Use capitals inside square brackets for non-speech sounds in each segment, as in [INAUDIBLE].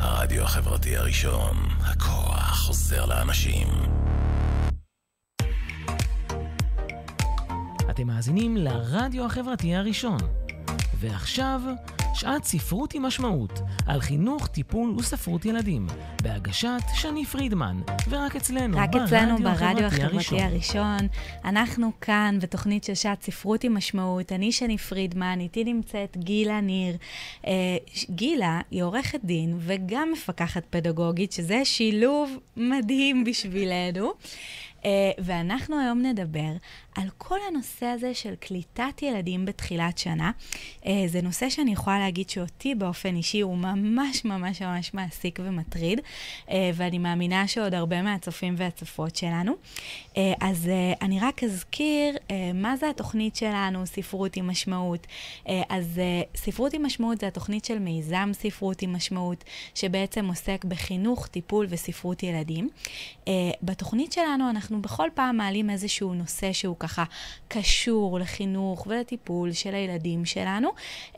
הרדיו החברתי הראשון, הכוח חוזר לאנשים. אתם מאזינים לרדיו החברתי הראשון. ועכשיו, שעת ספרות עם משמעות, על חינוך, טיפול וספרות ילדים, בהגשת שני פרידמן, ורק אצלנו, רק ברדיו אצלנו ברדיו החברתי החברתי הראשון. אנחנו כאן בתוכנית של שעת ספרות עם משמעות. אני שני פרידמן, איתי נמצאת גילה ניר. אה, גילה היא עורכת דין וגם מפקחת פדגוגית, שזה שילוב מדהים בשבילנו. אה, ואנחנו היום נדבר על כל הנושא הזה של קליטת ילדים בתחילת שנה. אה, זה נושא שאני יכולה להגיד שאותי באופן אישי הוא ממש ממש ממש מעסיק ומטריד, אה, ואני מאמינה שעוד הרבה מהצופים והצופות שלנו. אה, אז אני רק אזכיר מה זה התוכנית שלנו, ספרות עם משמעות. אז ספרות עם משמעות זה התוכנית של מיזם ספרות עם משמעות, שבעצם עוסק בחינוך, טיפול וספרות ילדים. בתוכנית שלנו אנחנו בכל פעם מעלים איזשהו נושא שהוא ככה קשור לחינוך ולטיפול של הילדים שלנו,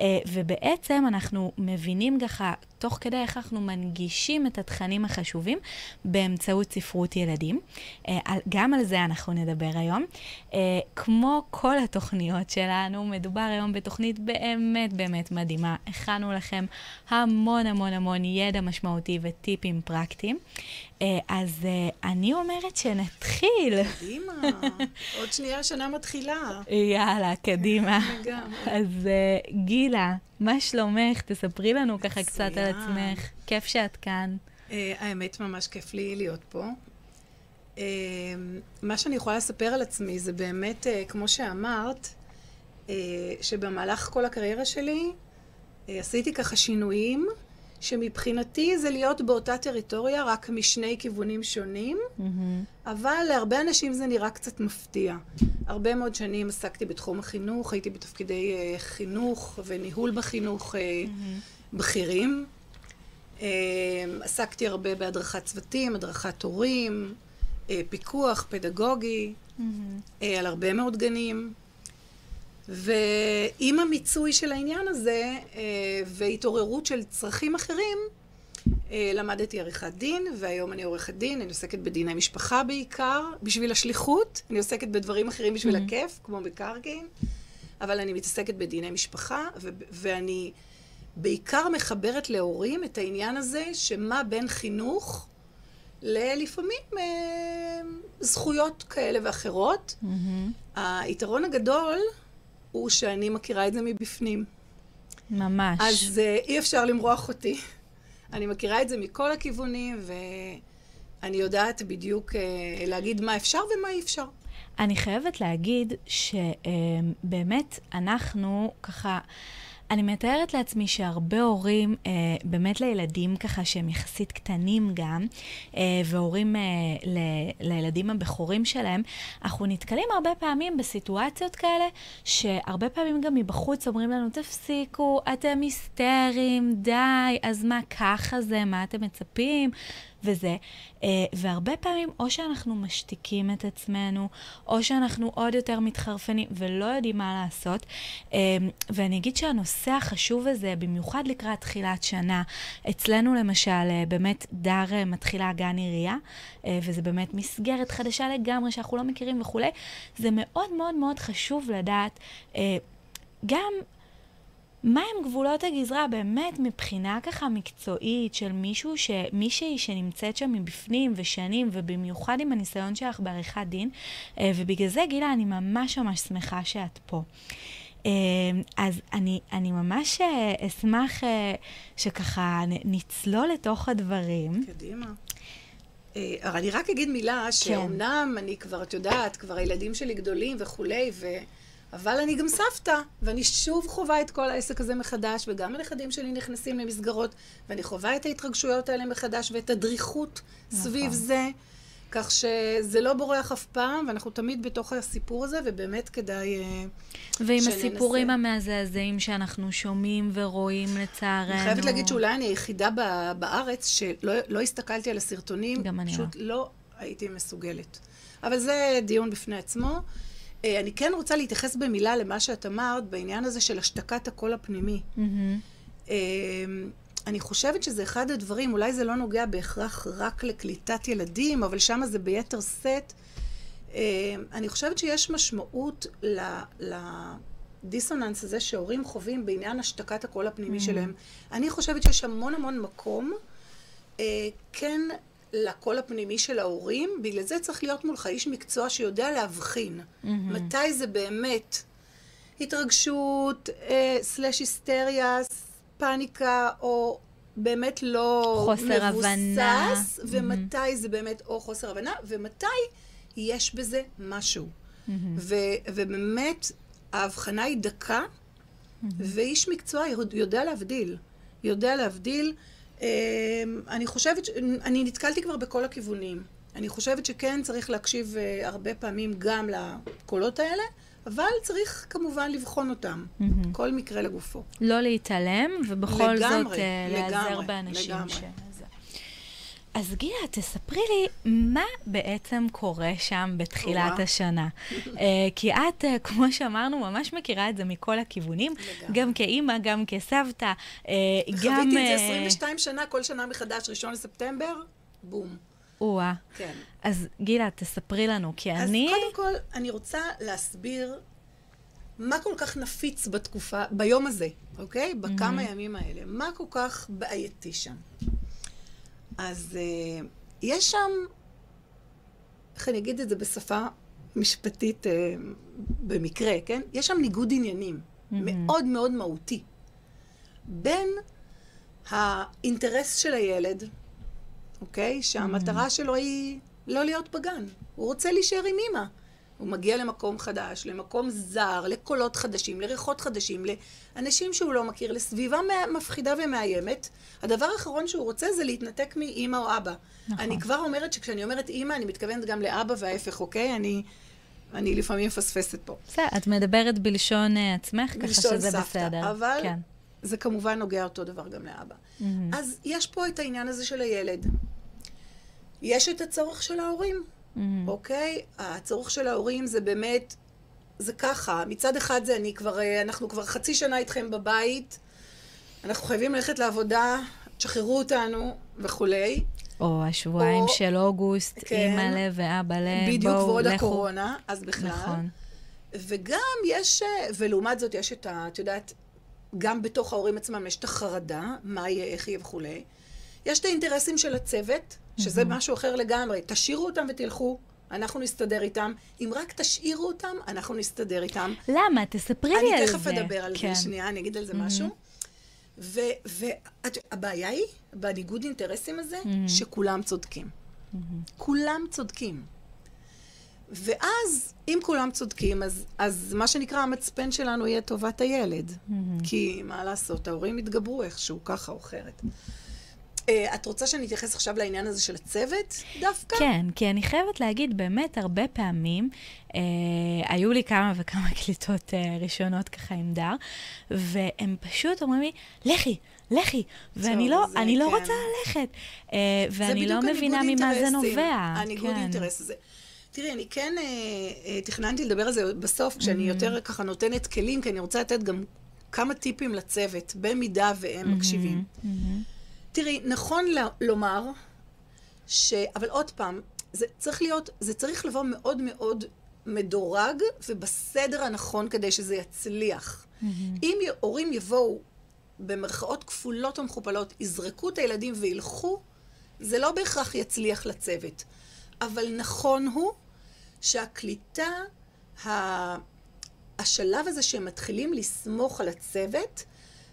אה, ובעצם אנחנו מבינים ככה תוך כדי איך אנחנו מנגישים את התכנים החשובים באמצעות ספרות ילדים. אה, גם על זה אנחנו נדבר היום. אה, כמו כל התוכניות שלנו, מדובר היום בתוכנית באמת באמת מדהימה. הכנו לכם המון המון המון ידע משמעותי וטיפים פרקטיים. אז אני אומרת שנתחיל. קדימה, [LAUGHS] עוד שנייה השנה מתחילה. יאללה, קדימה. לגמרי. אז uh, גילה, מה שלומך? תספרי לנו ככה קצת על. עצמך. כיף שאת כאן. אה, האמת, ממש כיף לי להיות פה. אה, מה שאני יכולה לספר על עצמי זה באמת, אה, כמו שאמרת, אה, שבמהלך כל הקריירה שלי אה, עשיתי ככה שינויים, שמבחינתי זה להיות באותה טריטוריה, רק משני כיוונים שונים. אבל להרבה אנשים זה נראה קצת מפתיע. הרבה מאוד שנים עסקתי בתחום החינוך, הייתי בתפקידי אה, חינוך וניהול בחינוך אה, בכירים. אה, עסקתי הרבה בהדרכת צוותים, הדרכת הורים, אה, פיקוח פדגוגי, אה, על הרבה מאוד גנים. ועם המיצוי של העניין הזה אה, והתעוררות של צרכים אחרים, אה, למדתי עריכת דין, והיום אני עורכת דין, אני עוסקת בדיני משפחה בעיקר, בשביל השליחות, אני עוסקת בדברים אחרים בשביל הכיף, כמו מקרקעין, אבל אני מתעסקת בדיני משפחה, ו- ואני בעיקר מחברת להורים את העניין הזה, שמה בין חינוך ללפעמים אה, זכויות כאלה ואחרות. היתרון הגדול הוא שאני מכירה את זה מבפנים. ממש. אז uh, אי אפשר למרוח אותי. [LAUGHS] אני מכירה את זה מכל הכיוונים, ואני יודעת בדיוק uh, להגיד מה אפשר ומה אי אפשר. אני חייבת להגיד שבאמת אנחנו ככה... אני מתארת לעצמי שהרבה הורים, אה, באמת לילדים ככה שהם יחסית קטנים גם, אה, והורים אה, ל, לילדים הבכורים שלהם, אנחנו נתקלים הרבה פעמים בסיטואציות כאלה, שהרבה פעמים גם מבחוץ אומרים לנו, תפסיקו, אתם היסטריים, די, אז מה ככה זה, מה אתם מצפים? וזה. אה, והרבה פעמים או שאנחנו משתיקים את עצמנו, או שאנחנו עוד יותר מתחרפנים ולא יודעים מה לעשות. אה, ואני אגיד שהנושא החשוב הזה, במיוחד לקראת תחילת שנה, אצלנו למשל, אה, באמת דר מתחילה גן עירייה, וזה באמת מסגרת חדשה לגמרי שאנחנו לא מכירים וכולי, זה מאוד מאוד מאוד חשוב לדעת גם... מה הם גבולות הגזרה באמת מבחינה ככה מקצועית של מישהו, ש... מישהי שנמצאת שם מבפנים ושנים, ובמיוחד עם הניסיון שלך בעריכת דין, אה, ובגלל זה, גילה, אני ממש ממש שמחה שאת פה. אה, אז אני, אני ממש אה, אשמח שככה נצלול לתוך הדברים. קדימה. אבל אני רק אגיד מילה, שאומנם אני כבר, את יודעת, כבר הילדים שלי גדולים וכולי, ו... אבל אני גם סבתא, ואני שוב חווה את כל העסק הזה מחדש, וגם הנכדים שלי נכנסים למסגרות, ואני חווה את ההתרגשויות האלה מחדש, ואת הדריכות סביב זה, כך שזה לא בורח אף פעם, ואנחנו תמיד בתוך הסיפור הזה, ובאמת כדאי... אה, ועם שננסה. הסיפורים המזעזעים שאנחנו שומעים ורואים לצערנו. אני חייבת להגיד שאולי אני היחידה בארץ שלא לא הסתכלתי על הסרטונים, גם אני פשוט לא הייתי מסוגלת. אבל זה דיון בפני עצמו. אה, אני כן רוצה להתייחס במילה למה שאת אמרת בעניין הזה של השתקת הקול הפנימי. מהמם. אה, אני חושבת שזה אחד הדברים, אולי זה לא נוגע בהכרח רק לקליטת ילדים, אבל שם זה ביתר שאת. אה, אני חושבת שיש משמעות לדיסוננס הזה שהורים חווים בעניין השתקת הקול הפנימי mm. שלהם. אני חושבת שיש המון המון מקום, אה, כן, לקול הפנימי של ההורים, בגלל זה צריך להיות מולך איש מקצוע שיודע להבחין. Mm-hmm. מתי זה באמת התרגשות, אה, סלש היסטריה, פאניקה, או באמת לא חוסר מבוסס, הבנה. ומתי mm-hmm. זה באמת או חוסר הבנה, ומתי יש בזה משהו. Mm-hmm. ו- ובאמת, ההבחנה היא דקה, mm-hmm. ואיש מקצוע יודע להבדיל. יודע להבדיל. אה, אני חושבת, אני נתקלתי כבר בכל הכיוונים. אני חושבת שכן צריך להקשיב uh, הרבה פעמים גם לקולות האלה, אבל צריך כמובן לבחון אותם, mm-hmm. כל מקרה לגופו. לא להתעלם, ובכל לגמרי, זאת uh, להיעזר באנשים לגמרי. ש... אז גילה, תספרי לי מה בעצם קורה שם בתחילת. השנה. uh, [LAUGHS] כי את, uh, כמו שאמרנו, ממש מכירה את זה מכל הכיוונים. גם כאימא, גם כסבתא, uh, גם... חוויתי את זה 22 שנה, כל שנה מחדש, ראשון לספטמבר, בום. או-אה. כן. אז גילה, תספרי לנו, כי אז אני... אז קודם כל, אני רוצה להסביר מה כל כך נפיץ בתקופה, ביום הזה, אוקיי? בכמה mm-hmm. ימים האלה. מה כל כך בעייתי שם. אז uh, יש שם, איך אני אגיד את זה בשפה משפטית uh, במקרה, כן? יש שם ניגוד עניינים mm-hmm. מאוד מאוד מהותי בין האינטרס של הילד, אוקיי? שהמטרה mm. שלו היא לא להיות בגן. הוא רוצה להישאר עם אימא. הוא מגיע למקום חדש, למקום זר, לקולות חדשים, לריחות חדשים, לאנשים שהוא לא מכיר, לסביבה מפחידה ומאיימת. הדבר האחרון שהוא רוצה זה להתנתק מאימא או אבא. נכון. אני כבר אומרת שכשאני אומרת אימא, אני מתכוונת גם לאבא וההפך, אוקיי? אני, אני לפעמים מפספסת פה. בסדר, את מדברת בלשון uh, עצמך, ככה שזה סבתא, בסדר. אבל כן. זה כמובן נוגע אותו דבר גם לאבא. Mm-hmm. אז יש פה את העניין הזה של הילד. יש את הצורך של ההורים, mm-hmm. אוקיי? הצורך של ההורים זה באמת, זה ככה, מצד אחד זה אני כבר, אה, אנחנו כבר חצי שנה איתכם בבית, אנחנו חייבים ללכת לעבודה, תשחררו אותנו וכולי. או השבועיים או, של אוגוסט, כן, אימא לב ואבא לב, בואו, לכו. בדיוק, ועוד הקורונה, אז בכלל. נכון. וגם יש, אה, ולעומת זאת יש את ה... את יודעת, גם בתוך ההורים עצמם יש את החרדה, מה יהיה, איך יהיה וכולי. יש את האינטרסים של הצוות, שזה. משהו אחר לגמרי. תשאירו אותם ותלכו, אנחנו נסתדר איתם. אם רק תשאירו אותם, אנחנו נסתדר איתם. למה? תספרי לי על זה. אני תכף אדבר על כן. זה שנייה, אני אגיד על זה mm-hmm. משהו. והבעיה היא, בניגוד אינטרסים הזה, mm-hmm. שכולם צודקים. Mm-hmm. כולם צודקים. ואז, אם כולם צודקים, אז, אז מה שנקרא, המצפן שלנו יהיה טובת הילד. Mm-hmm. כי מה לעשות, ההורים יתגברו איכשהו, ככה או אחרת. Uh, את רוצה שאני אתייחס עכשיו לעניין הזה של הצוות דווקא? כן, כי אני חייבת להגיד, באמת, הרבה פעמים, uh, היו לי כמה וכמה [LAUGHS] קליטות uh, ראשונות ככה עם דר, והם פשוט אומרים לי, לכי, לכי, ואני לא, זה, אני לא כן. רוצה ללכת, uh, ואני לא מבינה ממה זה נובע. הניגוד כן. אינטרס הזה. תראי, אני כן אה, אה, תכננתי לדבר על זה בסוף, כשאני mm-hmm. יותר ככה נותנת כלים, כי אני רוצה לתת גם כמה טיפים לצוות, במידה והם mm-hmm. מקשיבים. תראי, נכון לומר, ש... אבל עוד פעם, זה צריך להיות, זה צריך לבוא מאוד מאוד מדורג ובסדר הנכון כדי שזה יצליח. Mm-hmm. אם הורים יבואו במרכאות כפולות ומכופלות, יזרקו את הילדים וילכו, זה לא בהכרח יצליח לצוות. אבל נכון הוא שהקליטה, השלב הזה שהם מתחילים לסמוך על הצוות,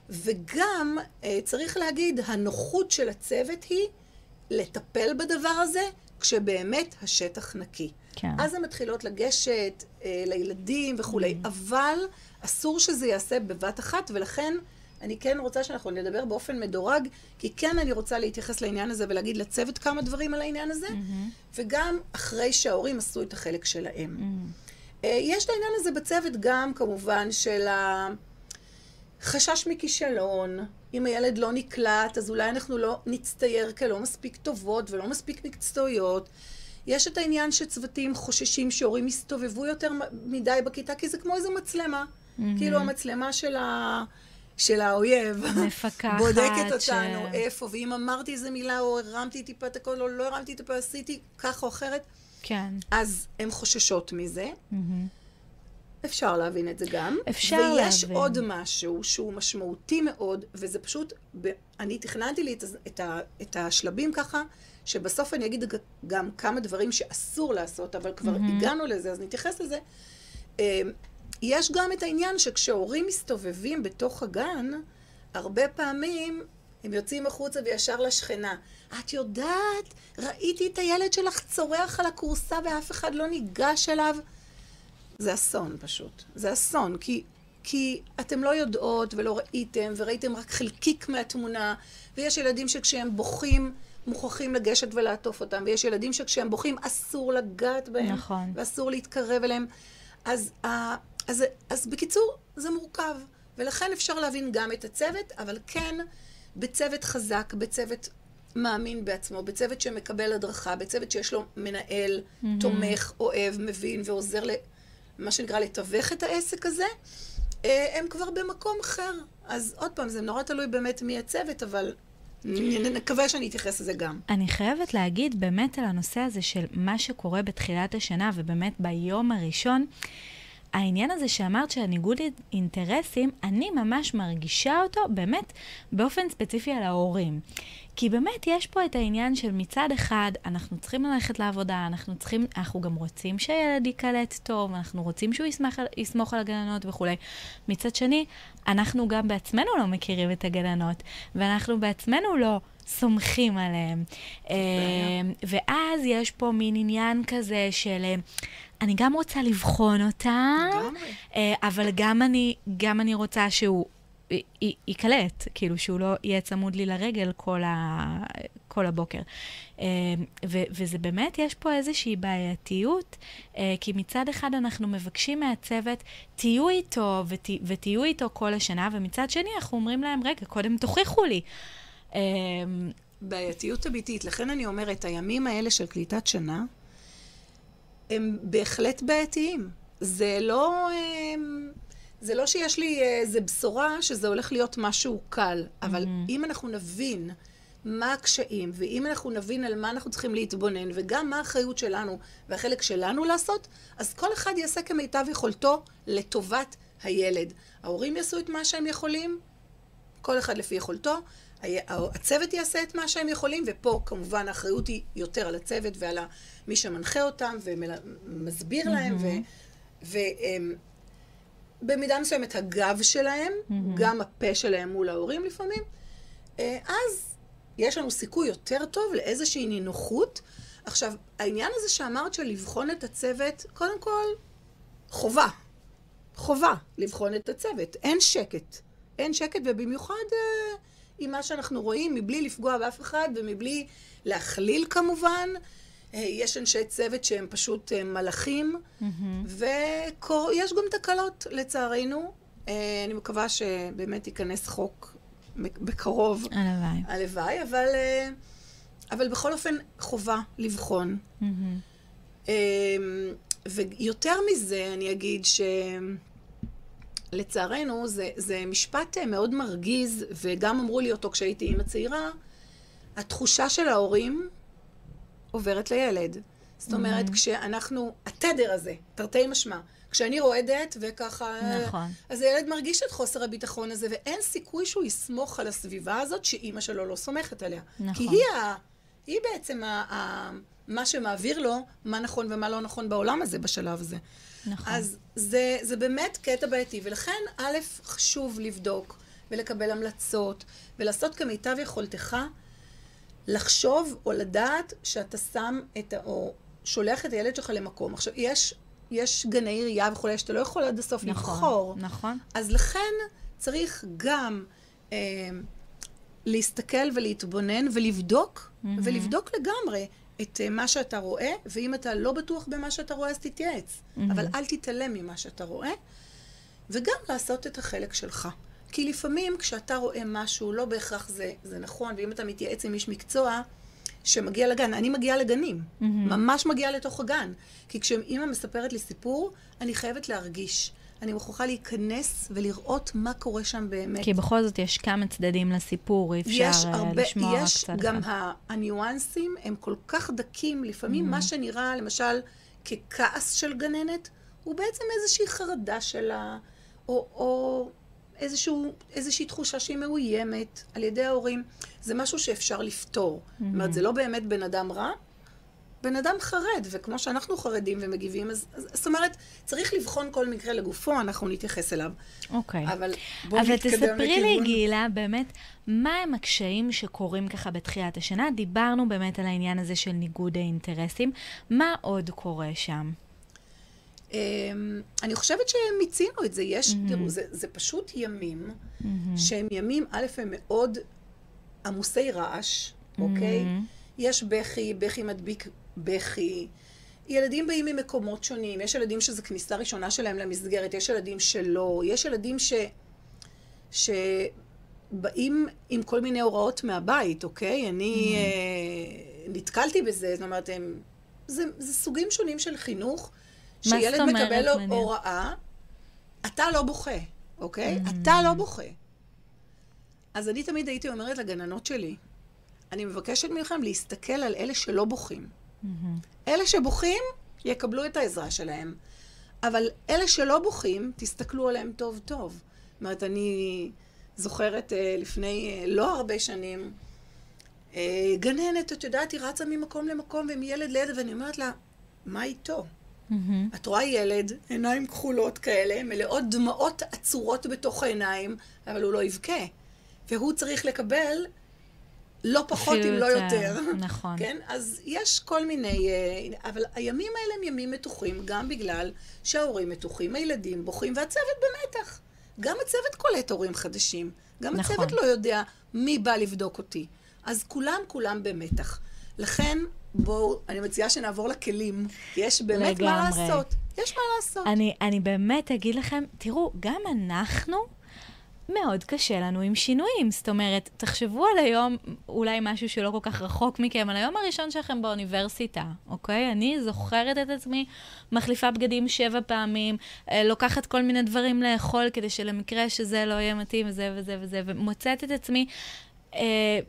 וגם, אה, צריך להגיד, הנוחות של הצוות היא לטפל בדבר הזה כשבאמת השטח נקי. כן. אז הן מתחילות לגשת אה, לילדים וכולי, mm. אבל אסור שזה ייעשה בבת אחת, ולכן אני כן רוצה שאנחנו נדבר באופן מדורג, כי כן אני רוצה להתייחס לעניין הזה ולהגיד לצוות כמה דברים על העניין הזה, mm-hmm. וגם אחרי שההורים עשו את החלק שלהם. Mm-hmm. יש את העניין הזה בצוות גם, כמובן, של החשש מכישלון. אם הילד לא נקלט, אז אולי אנחנו לא נצטייר כלא מספיק טובות ולא מספיק מקצועיות. יש את העניין שצוותים חוששים שהורים יסתובבו יותר מדי בכיתה, כי זה כמו איזו מצלמה. Mm-hmm. כאילו המצלמה של ה... של האויב. מפקחת. בודקת אותנו, ש- איפה, ואם אמרתי איזה מילה, או הרמתי טיפה את הקול, או לא הרמתי טיפה, עשיתי כך או אחרת, כן. אז הן חוששות מזה. מהמם. אפשר להבין את זה גם. אפשר ויש להבין. עוד משהו שהוא משמעותי מאוד, וזה פשוט, ב- אני תכננתי לי את, את, ה, את השלבים ככה, שבסוף אני אגיד גם כמה דברים שאסור לעשות, אבל כבר מהמם. הגענו לזה, אז נתייחס לזה. אה, יש גם את העניין שכשהורים מסתובבים בתוך הגן, הרבה פעמים הם יוצאים החוצה וישר לשכנה. את יודעת, ראיתי את הילד שלך צורח על הכורסה ואף אחד לא ניגש אליו. זה אסון פשוט. זה אסון, כי, כי אתם לא יודעות ולא ראיתם, וראיתם רק חלקיק מהתמונה, ויש ילדים שכשהם בוכים, מוכרחים לגשת ולעטוף אותם, ויש ילדים שכשהם בוכים אסור לגעת בהם, נכון. ואסור להתקרב אליהם. אז, ה- אז, אז בקיצור, זה מורכב, ולכן אפשר להבין גם את הצוות, אבל כן, בצוות חזק, בצוות מאמין בעצמו, בצוות שמקבל הדרכה, בצוות שיש לו מנהל, תומך, אוהב, מבין ועוזר. מה שנקרא לתווך את העסק הזה, אה, הם כבר במקום אחר. אז עוד פעם, זה נורא תלוי באמת מי הצוות, אבל נקווה שאני אתייחס לזה גם. אני חייבת להגיד באמת על הנושא הזה של מה שקורה בתחילת השנה, ובאמת ביום הראשון, העניין הזה שאמרת שהניגוד אינטרסים, אני ממש מרגישה אותו באמת באופן ספציפי על ההורים. כי באמת יש פה את העניין של מצד אחד, אנחנו צריכים ללכת לעבודה, אנחנו צריכים, אנחנו גם רוצים שהילד ייקלט טוב, אנחנו רוצים שהוא יסמך, יסמוך על הגננות וכולי. מצד שני, אנחנו גם בעצמנו לא מכירים את הגננות, ואנחנו בעצמנו לא סומכים עליהם. אה, ואז יש פה מין עניין כזה של... אני גם רוצה לבחון אותה, לגמרי. אה, אבל גם אני, גם אני רוצה שהוא ייקלט, כאילו שהוא לא יהיה צמוד לי לרגל כל, ה, כל הבוקר. אה, ו, וזה באמת, יש פה איזושהי בעייתיות, אה, כי מצד אחד אנחנו מבקשים מהצוות, תהיו איתו ות, ותהיו איתו כל השנה, ומצד שני אנחנו אומרים להם, רגע, קודם תוכיחו לי. בעייתיות אמיתית. לכן אני אומרת, הימים האלה של קליטת שנה, הם בהחלט בעייתיים. זה לא, הם, זה לא שיש לי איזה בשורה שזה הולך להיות משהו קל, אבל אם אנחנו נבין מה הקשיים, ואם אנחנו נבין על מה אנחנו צריכים להתבונן, וגם מה האחריות שלנו והחלק שלנו לעשות, אז כל אחד יעשה כמיטב יכולתו לטובת הילד. ההורים יעשו את מה שהם יכולים, כל אחד לפי יכולתו. הצוות יעשה את מה שהם יכולים, ופה כמובן האחריות היא יותר על הצוות ועל ה- מי שמנחה אותם ומסביר להם, ובמידה מסוימת הגב שלהם, גם הפה שלהם מול ההורים לפעמים, אה, אז יש לנו סיכוי יותר טוב לאיזושהי נינוחות. עכשיו, העניין הזה שאמרת של לבחון את הצוות, קודם כל, חובה. חובה לבחון את הצוות. אין שקט. אין שקט, ובמיוחד אה, עם מה שאנחנו רואים, מבלי לפגוע באף אחד ומבלי להכליל כמובן. אה, יש אנשי צוות שהם פשוט אה, מלאכים, ויש גם תקלות, לצערנו. אה, אני מקווה שבאמת ייכנס חוק בקרוב. הלוואי. הלוואי, אבל, אבל בכל אופן חובה לבחון. אמ, ויותר מזה, אני אגיד שלצערנו, זה, זה משפט מאוד מרגיז, וגם אמרו לי אותו כשהייתי אימא צעירה, התחושה של ההורים עוברת לילד. זאת אומרת, כשאנחנו, התדר הזה, תרתי משמע, כשאני רועדת וככה... נכון. אז הילד מרגיש את חוסר הביטחון הזה, ואין סיכוי שהוא יסמוך על הסביבה הזאת שאימא שלו לא סומכת עליה. נכון. כי היא, ה, היא בעצם ה, ה, מה שמעביר לו מה נכון ומה לא נכון בעולם הזה בשלב הזה. נכון. אז זה, זה באמת קטע בעייתי, ולכן א', חשוב לבדוק ולקבל המלצות, ולעשות כמיטב יכולתך לחשוב או לדעת שאתה שם את ה... או שולח את הילד שלך למקום. עכשיו, יש, יש גני עירייה וכולי, שאתה לא יכול עד הסוף נכון, לבחור. נכון. אז לכן צריך גם אה, להסתכל ולהתבונן ולבדוק, mm-hmm. ולבדוק לגמרי את אה, מה שאתה רואה, ואם אתה לא בטוח במה שאתה רואה, אז תתייעץ. Mm-hmm. אבל אל תתעלם ממה שאתה רואה, וגם לעשות את החלק שלך. כי לפעמים כשאתה רואה משהו, לא בהכרח זה, זה נכון, ואם אתה מתייעץ עם איש מקצוע שמגיע לגן, אני מגיעה לגנים, mm-hmm. ממש מגיעה לתוך הגן. כי כשאימא מספרת לי סיפור, אני חייבת להרגיש. אני מוכרחה להיכנס ולראות מה קורה שם באמת. כי בכל זאת יש כמה צדדים לסיפור, אי אפשר יש אה, הרבה, לשמוע רק יש צד גם אחד. ה- הניואנסים הם כל כך דקים, לפעמים מה שנראה למשל ככעס של גננת, הוא בעצם איזושהי חרדה שלה, או, או איזשהו, איזושהי תחושה שהיא מאוימת על ידי ההורים. זה משהו שאפשר לפתור. זאת אומרת, זה לא באמת בן אדם רע, בן אדם חרד, וכמו שאנחנו חרדים ומגיבים, אז, אז זאת אומרת, צריך לבחון כל מקרה לגופו, אנחנו נתייחס אליו. אוקיי. אבל בואו אבל נתקדם תספרי לי, לכיוון- גילה, באמת, מה הם הקשיים שקורים ככה בתחילת השנה? דיברנו באמת על העניין הזה של ניגוד האינטרסים. מה עוד קורה שם? אמ, אני חושבת שמיצינו את זה. יש, תראו, זה, זה פשוט ימים שהם ימים, א', הם מאוד עמוסי רעש, אוקיי? יש בכי, בכי מדביק בכי. ילדים באים ממקומות שונים, יש ילדים שזו כניסה ראשונה שלהם למסגרת, יש ילדים שלא, יש ילדים ש... שבאים עם כל מיני הוראות מהבית, אוקיי? אני אה, נתקלתי בזה, זאת אומרת, הם... זה, זה סוגים שונים של חינוך, שילד? מקבל מעניין. הוראה, אתה לא בוכה, אוקיי? אתה לא בוכה. אז אני תמיד הייתי אומרת לגננות שלי, אני מבקשת מכם להסתכל על אלה שלא בוכים. אלה שבוכים, יקבלו את העזרה שלהם. אבל אלה שלא בוכים, תסתכלו עליהם טוב טוב. זאת אומרת, אני זוכרת אה, לפני אה, לא הרבה שנים, אה, גננת, את יודעת, היא רצה ממקום למקום ומילד לילד, ואני אומרת לה, מה איתו? את רואה ילד, עיניים כחולות כאלה, מלאות דמעות עצורות בתוך העיניים, אבל הוא לא יבכה. והוא צריך לקבל לא פחות אם לא יותר, יותר. נכון. כן? אז יש כל מיני... אה, אבל הימים האלה הם ימים מתוחים, גם בגלל שההורים מתוחים, הילדים בוכים, והצוות במתח. גם הצוות קולט הורים חדשים. גם נכון. הצוות לא יודע מי בא לבדוק אותי. אז כולם כולם במתח. לכן, בואו, אני מציעה שנעבור לכלים. יש באמת מה לגמרי. לעשות. יש מה לעשות. אני, אני באמת אגיד לכם, תראו, גם אנחנו, מאוד קשה לנו עם שינויים. זאת אומרת, תחשבו על היום, אולי משהו שלא כל כך רחוק מכם, על היום הראשון שלכם באוניברסיטה, אוקיי? אני זוכרת את עצמי מחליפה בגדים שבע פעמים, אה, לוקחת כל מיני דברים לאכול כדי שלמקרה שזה לא יהיה מתאים, וזה וזה וזה, ומוצאת את עצמי... אה,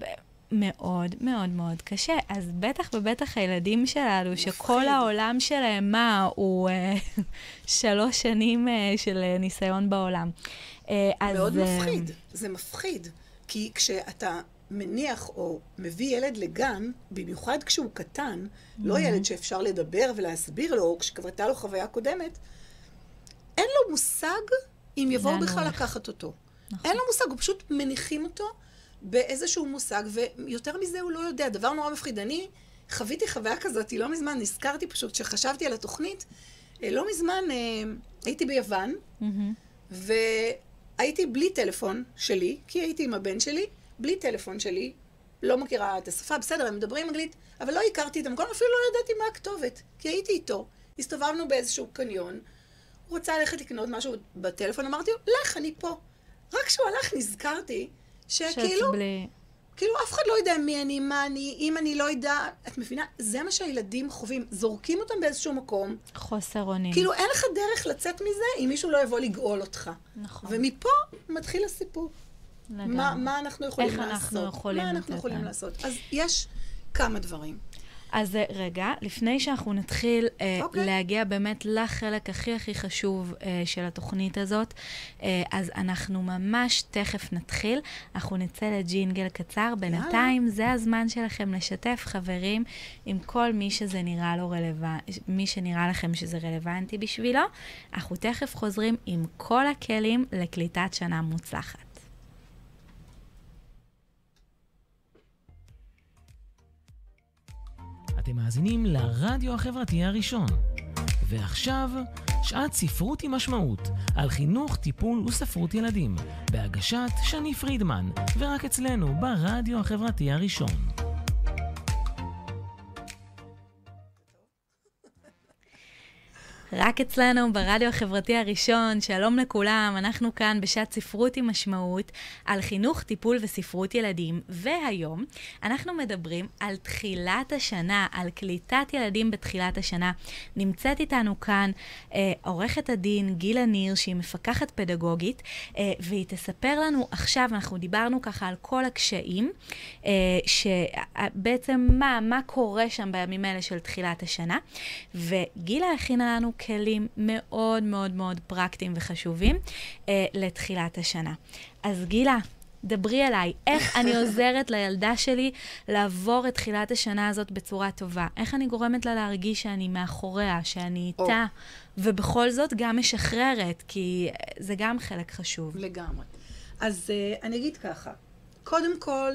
מאוד מאוד מאוד קשה. אז בטח ובטח הילדים שלנו, שכל. העולם שלהם, מה, הוא אה, [LAUGHS] שלוש שנים אה, של אה, ניסיון בעולם. אז, מאוד מפחיד. זה מפחיד. כי כשאתה מניח או מביא ילד לגן, במיוחד כשהוא קטן, לא ילד שאפשר לדבר ולהסביר לו, או כשכבר הייתה לו חוויה קודמת, אין לו מושג אם יבואו בכלל. לקחת אותו. נכון. אין לו מושג, הוא פשוט מניחים אותו באיזשהו מושג, ויותר מזה הוא לא יודע. דבר נורא מפחיד. אני חוויתי חוויה כזאת, לא מזמן, נזכרתי פשוט, כשחשבתי על התוכנית, אה, לא מזמן אה, הייתי ביוון, מהמם. והייתי בלי טלפון שלי, כי הייתי עם הבן שלי, בלי טלפון שלי, לא מכירה את השפה, בסדר, הם מדברים אנגלית, אבל לא הכרתי את המקום, אפילו לא ידעתי מה הכתובת, כי הייתי איתו. הסתובבנו באיזשהו קניון, הוא רצה ללכת לקנות משהו בטלפון, אמרתי לו, לך, אני פה. רק כשהוא הלך נזכרתי שכאילו, בלי... כאילו אף אחד לא יודע מי אני, מה אני, אם אני לא אדע, את מבינה? זה מה שהילדים חווים, זורקים אותם באיזשהו מקום, חוסר אונים. כאילו אין לך דרך לצאת מזה אם מישהו לא יבוא לגאול אותך. נכון. ומפה מתחיל הסיפור. לגמרי. מה, מה אנחנו יכולים איך לעשות? אנחנו יכולים מה אנחנו יכולים? לעשות? אז יש כמה דברים. אז אה, רגע, לפני שאנחנו נתחיל אה, אוקיי. להגיע באמת לחלק הכי הכי חשוב אה, של התוכנית הזאת, אה, אז אנחנו ממש תכף נתחיל. אנחנו נצא לג'ינגל קצר. בינתיים זה הזמן שלכם לשתף חברים עם כל מי שזה נראה לו רלוונטי, מי שנראה לכם שזה רלוונטי בשבילו. אנחנו תכף חוזרים עם כל הכלים לקליטת שנה מוצלחת. אתם מאזינים לרדיו החברתי הראשון. ועכשיו, שעת ספרות עם משמעות, על חינוך, טיפול וספרות ילדים, בהגשת שני פרידמן, ורק אצלנו, ברדיו החברתי הראשון. רק אצלנו ברדיו החברתי הראשון, שלום לכולם, אנחנו כאן בשעת ספרות עם משמעות על חינוך, טיפול וספרות ילדים, והיום אנחנו מדברים על תחילת השנה, על קליטת ילדים בתחילת השנה. נמצאת איתנו כאן אה, עורכת הדין גילה ניר, שהיא מפקחת פדגוגית, אה, והיא תספר לנו עכשיו, אנחנו דיברנו ככה על כל הקשיים, אה, שבעצם מה, מה קורה שם בימים האלה של תחילת השנה, וגילה הכינה לנו כלים מאוד מאוד מאוד פרקטיים וחשובים אה, לתחילת השנה. אז גילה, דברי אליי, איך [LAUGHS] אני עוזרת לילדה שלי לעבור את תחילת השנה הזאת בצורה טובה? איך אני גורמת לה להרגיש שאני מאחוריה, שאני איתה, oh. ובכל זאת גם משחררת, כי זה גם חלק חשוב. לגמרי. אז uh, אני אגיד ככה, קודם כל,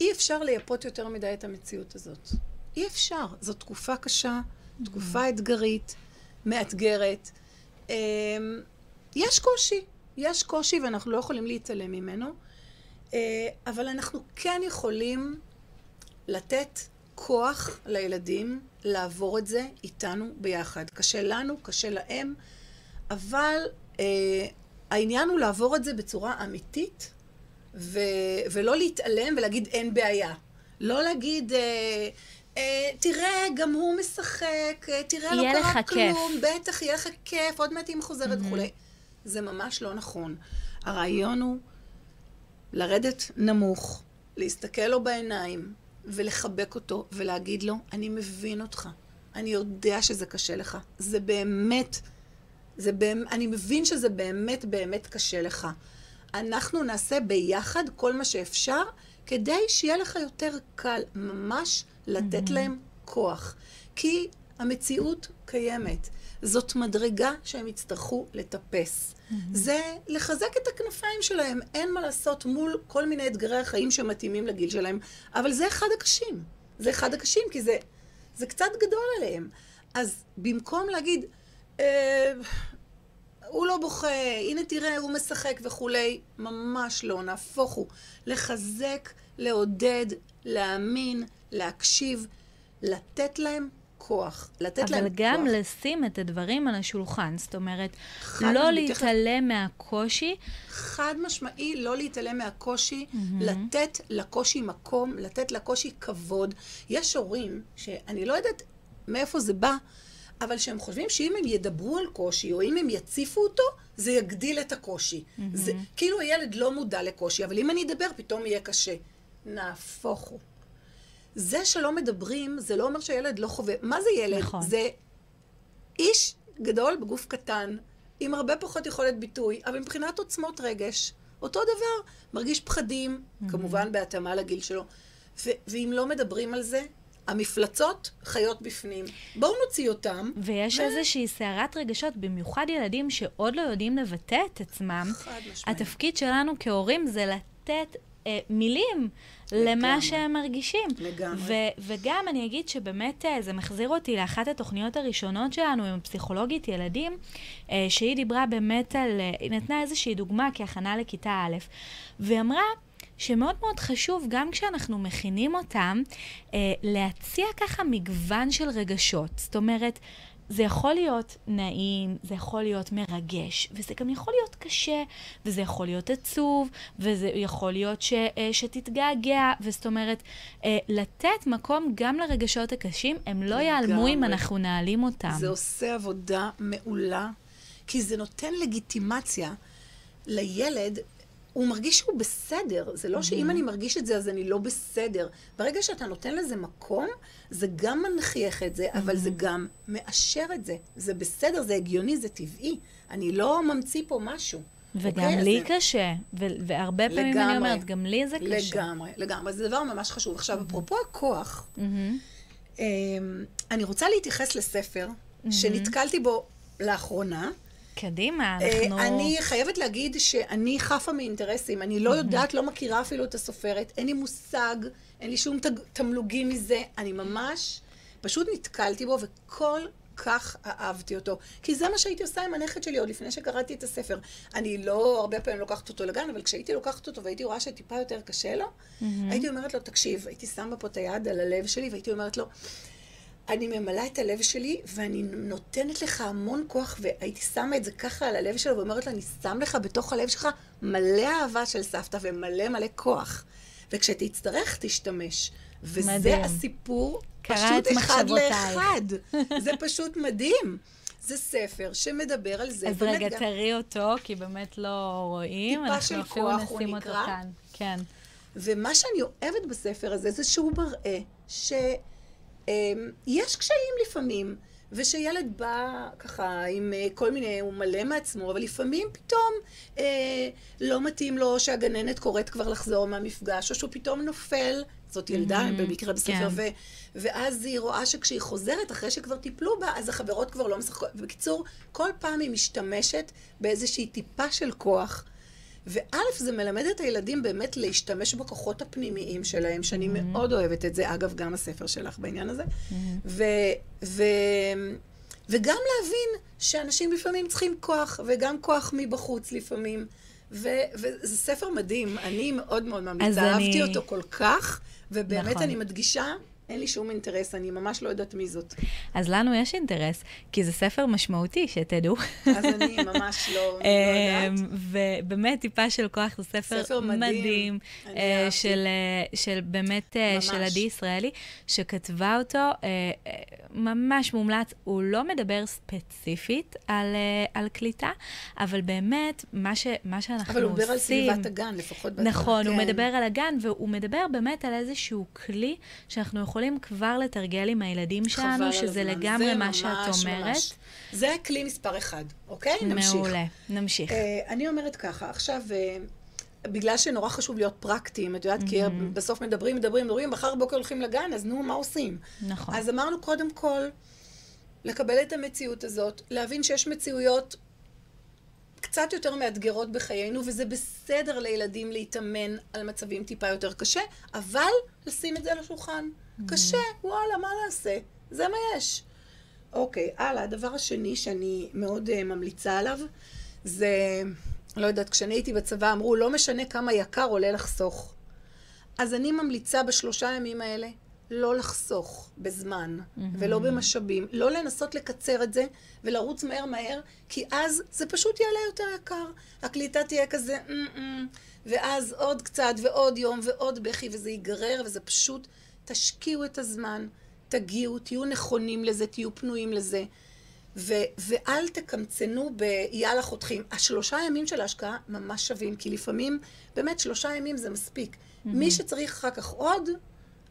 אי אפשר לייפות יותר מדי את המציאות הזאת. אי אפשר. זו תקופה קשה, תקופה אתגרית, מאתגרת. אמ, יש קושי, יש קושי ואנחנו לא יכולים להתעלם ממנו, אה, אבל אנחנו כן יכולים לתת כוח לילדים לעבור את זה איתנו ביחד. קשה לנו, קשה להם, אבל אה, העניין הוא לעבור את זה בצורה אמיתית, ו- ולא להתעלם ולהגיד אין בעיה. לא להגיד... אה, תראה, גם הוא משחק, אה, תראה, לא קרה כלום, כיף. בטח יהיה לך כיף, עוד מעט אימא חוזרת mm-hmm. וכולי. זה ממש לא נכון. הרעיון הוא לרדת נמוך, להסתכל לו בעיניים ולחבק אותו ולהגיד לו, אני מבין אותך, אני יודע שזה קשה לך, זה באמת, זה באמת, אני מבין שזה באמת באמת קשה לך. אנחנו נעשה ביחד כל מה שאפשר כדי שיהיה לך יותר קל. ממש לתת mm-hmm. להם כוח. כי המציאות קיימת. זאת מדרגה שהם יצטרכו לטפס. Mm-hmm. זה לחזק את הכנפיים שלהם. אין מה לעשות מול כל מיני אתגרי החיים שמתאימים לגיל שלהם, אבל זה אחד הקשים. זה אחד הקשים, כי זה, זה קצת גדול עליהם. אז במקום להגיד, אה, הוא לא בוכה, הנה תראה, הוא משחק וכולי, ממש לא, נהפוך הוא. לחזק, לעודד, להאמין, להקשיב, לתת להם כוח. לתת להם כוח. אבל גם לשים את הדברים על השולחן. זאת אומרת, לא להתעלם מהקושי. חד משמעי, לא להתעלם מהקושי, mm-hmm. לתת לקושי מקום, לתת לקושי כבוד. יש הורים שאני לא יודעת מאיפה זה בא, אבל שהם חושבים שאם הם ידברו על קושי, או אם הם יציפו אותו, זה יגדיל את הקושי. Mm-hmm. זה, כאילו הילד לא מודע לקושי, אבל אם אני אדבר, פתאום יהיה קשה. נהפוך הוא. זה שלא מדברים, זה לא אומר שהילד לא חווה. מה זה ילד? נכון. זה איש גדול בגוף קטן, עם הרבה פחות יכולת ביטוי, אבל מבחינת עוצמות רגש, אותו דבר, מרגיש פחדים, mm-hmm. כמובן בהתאמה לגיל שלו. ו- ואם לא מדברים על זה, המפלצות חיות בפנים. בואו נוציא אותם. ויש ו... איזושהי סערת רגשות, במיוחד ילדים שעוד לא יודעים לבטא את עצמם. חד משמעית. התפקיד שלנו כהורים זה לתת אה, מילים לגמרי. למה שהם מרגישים. לגמרי. ו- וגם אני אגיד שבאמת אה, זה מחזיר אותי לאחת התוכניות הראשונות שלנו עם פסיכולוגית ילדים, אה, שהיא דיברה באמת על, אה, היא נתנה איזושהי דוגמה כהכנה לכיתה א', והיא אמרה, שמאוד מאוד חשוב, גם כשאנחנו מכינים אותם, אה, להציע ככה מגוון של רגשות. זאת אומרת, זה יכול להיות נעים, זה יכול להיות מרגש, וזה גם יכול להיות קשה, וזה יכול להיות עצוב, וזה יכול להיות ש, אה, שתתגעגע, וזאת אומרת, אה, לתת מקום גם לרגשות הקשים, הם לא ייעלמו אם אנחנו נעלים אותם. זה עושה עבודה מעולה, כי זה נותן לגיטימציה לילד הוא מרגיש שהוא בסדר. זה לא שאם אני מרגיש את זה, אז אני לא בסדר. ברגע שאתה נותן לזה מקום, זה גם מנכיח את זה, אבל זה גם מאשר את זה. זה בסדר, זה הגיוני, זה טבעי. אני לא ממציא פה משהו. וגם okay, אוקיי? לי זה... קשה, ו- והרבה פעמים לגמרי, אני אומרת, גם לי זה קשה. לגמרי, לגמרי. זה דבר ממש חשוב. עכשיו, אפרופו הכוח, mm-hmm. אני רוצה להתייחס לספר mm-hmm. שנתקלתי בו לאחרונה. קדימה, אה, אנחנו... אני חייבת להגיד שאני חפה מאינטרסים. אני לא יודעת, לא מכירה אפילו את הסופרת. אין לי מושג, אין לי שום תמלוגים מזה. אני ממש, פשוט נתקלתי בו, וכל כך אהבתי אותו. כי זה מה שהייתי עושה עם הנכד שלי עוד לפני שקראתי את הספר. אני לא הרבה פעמים לוקחת אותו לגן, אבל כשהייתי לוקחת אותו והייתי רואה שטיפה יותר קשה לו, mm-hmm. הייתי אומרת לו, תקשיב, הייתי שמה פה את היד על הלב שלי והייתי אומרת לו, אני ממלאה את הלב שלי, ואני נותנת לך המון כוח, והייתי שמה את זה ככה על הלב שלו, ואומרת לו, אני שם לך בתוך הלב שלך מלא אהבה של סבתא ומלא מלא כוח. וכשתצטרך, תשתמש. וזה מדהים. הסיפור, פשוט אחד. לאחד. [LAUGHS] זה פשוט מדהים. זה ספר שמדבר על זה. אז רגע, גם- תראי אותו, כי באמת לא רואים. טיפה אנחנו של אפילו כוח הוא נשים אותו נקרא. כאן. כן. ומה שאני אוהבת בספר הזה זה שהוא מראה שיש קשיים לפעמים, ושילד בא ככה עם אה, כל מיני, הוא מלא מעצמו, אבל לפעמים פתאום אה, לא מתאים לו שהגננת קוראת כבר לחזור מהמפגש, או שהוא פתאום נופל, זאת ילדה Mhm, במקרה בספר, כן. ו, ואז היא רואה שכשהיא חוזרת, אחרי שכבר טיפלו בה, אז החברות כבר לא משחקות. בקיצור, כל פעם היא משתמשת באיזושהי טיפה של כוח. וא', זה מלמד את הילדים באמת להשתמש בכוחות הפנימיים שלהם, שאני Mm-hmm. מאוד אוהבת את זה, אגב, גם הספר שלך בעניין הזה. Mm-hmm. ו, ו, וגם להבין שאנשים לפעמים צריכים כוח, וגם כוח מבחוץ לפעמים. ו, וזה ספר מדהים, אני מאוד מאוד ממליצה, אהבתי אני- אותו כל כך, ובאמת נכון. אני מדגישה, אין לי שום אינטרס, אני ממש לא יודעת מי זאת. אז לנו יש אינטרס, כי זה ספר משמעותי, שתדעו. אז אני ממש לא, לא יודעת. [LAUGHS] אמ, ובאמת, טיפה של כוח זה ספר, ספר מדהים. מדהים, אהבתי. של, אה, של באמת, ממש. של עדי ישראלי, שכתבה אותו, אה, אה, ממש מומלץ. הוא לא מדבר ספציפית על, אה, על קליטה, אבל באמת, מה, ש, מה שאנחנו עושים... אבל הוא מדבר על סביבת הגן, לפחות. נכון, הוא כן. מדבר על הגן, והוא מדבר באמת על איזשהו כלי שאנחנו יכולים כבר לתרגל עם הילדים שלנו, שזה הזמן. לגמרי זה מה שאת אומרת. ממש. זה הכלי מספר אחד, אוקיי? נמשיך. מעולה, נמשיך. אה, אני אומרת ככה, עכשיו, אה, בגלל שנורא חשוב להיות פרקטיים, את יודעת, כי בסוף מדברים, מדברים, מדברים, מחר בוקר הולכים לגן, אז נו, מה עושים? נכון. אז אמרנו קודם כל, לקבל את המציאות הזאת, להבין שיש מציאויות קצת יותר מאתגרות בחיינו, וזה בסדר לילדים להתאמן על מצבים טיפה יותר קשה, אבל לשים את זה על השולחן. קשה, וואלה, מה נעשה? זה מה יש. אוקיי, הלאה, הדבר השני שאני מאוד uh, ממליצה עליו, זה, לא יודעת, כשאני הייתי בצבא אמרו, לא משנה כמה יקר עולה לחסוך. אז אני ממליצה בשלושה ימים האלה לא לחסוך בזמן ולא במשאבים, לא לנסות לקצר את זה ולרוץ מהר מהר, כי אז זה פשוט יעלה יותר יקר. הקליטה תהיה כזה, "אמ-אמ", ואז עוד קצת ועוד יום ועוד בכי, וזה ייגרר, וזה פשוט, תשקיעו את הזמן, תגיעו, תהיו נכונים לזה, תהיו פנויים לזה. ו- ואל תקמצנו ביאללה חותכים. השלושה ימים של ההשקעה ממש שווים, כי לפעמים, באמת, שלושה ימים זה מספיק. Mm-hmm. מי שצריך אחר כך עוד,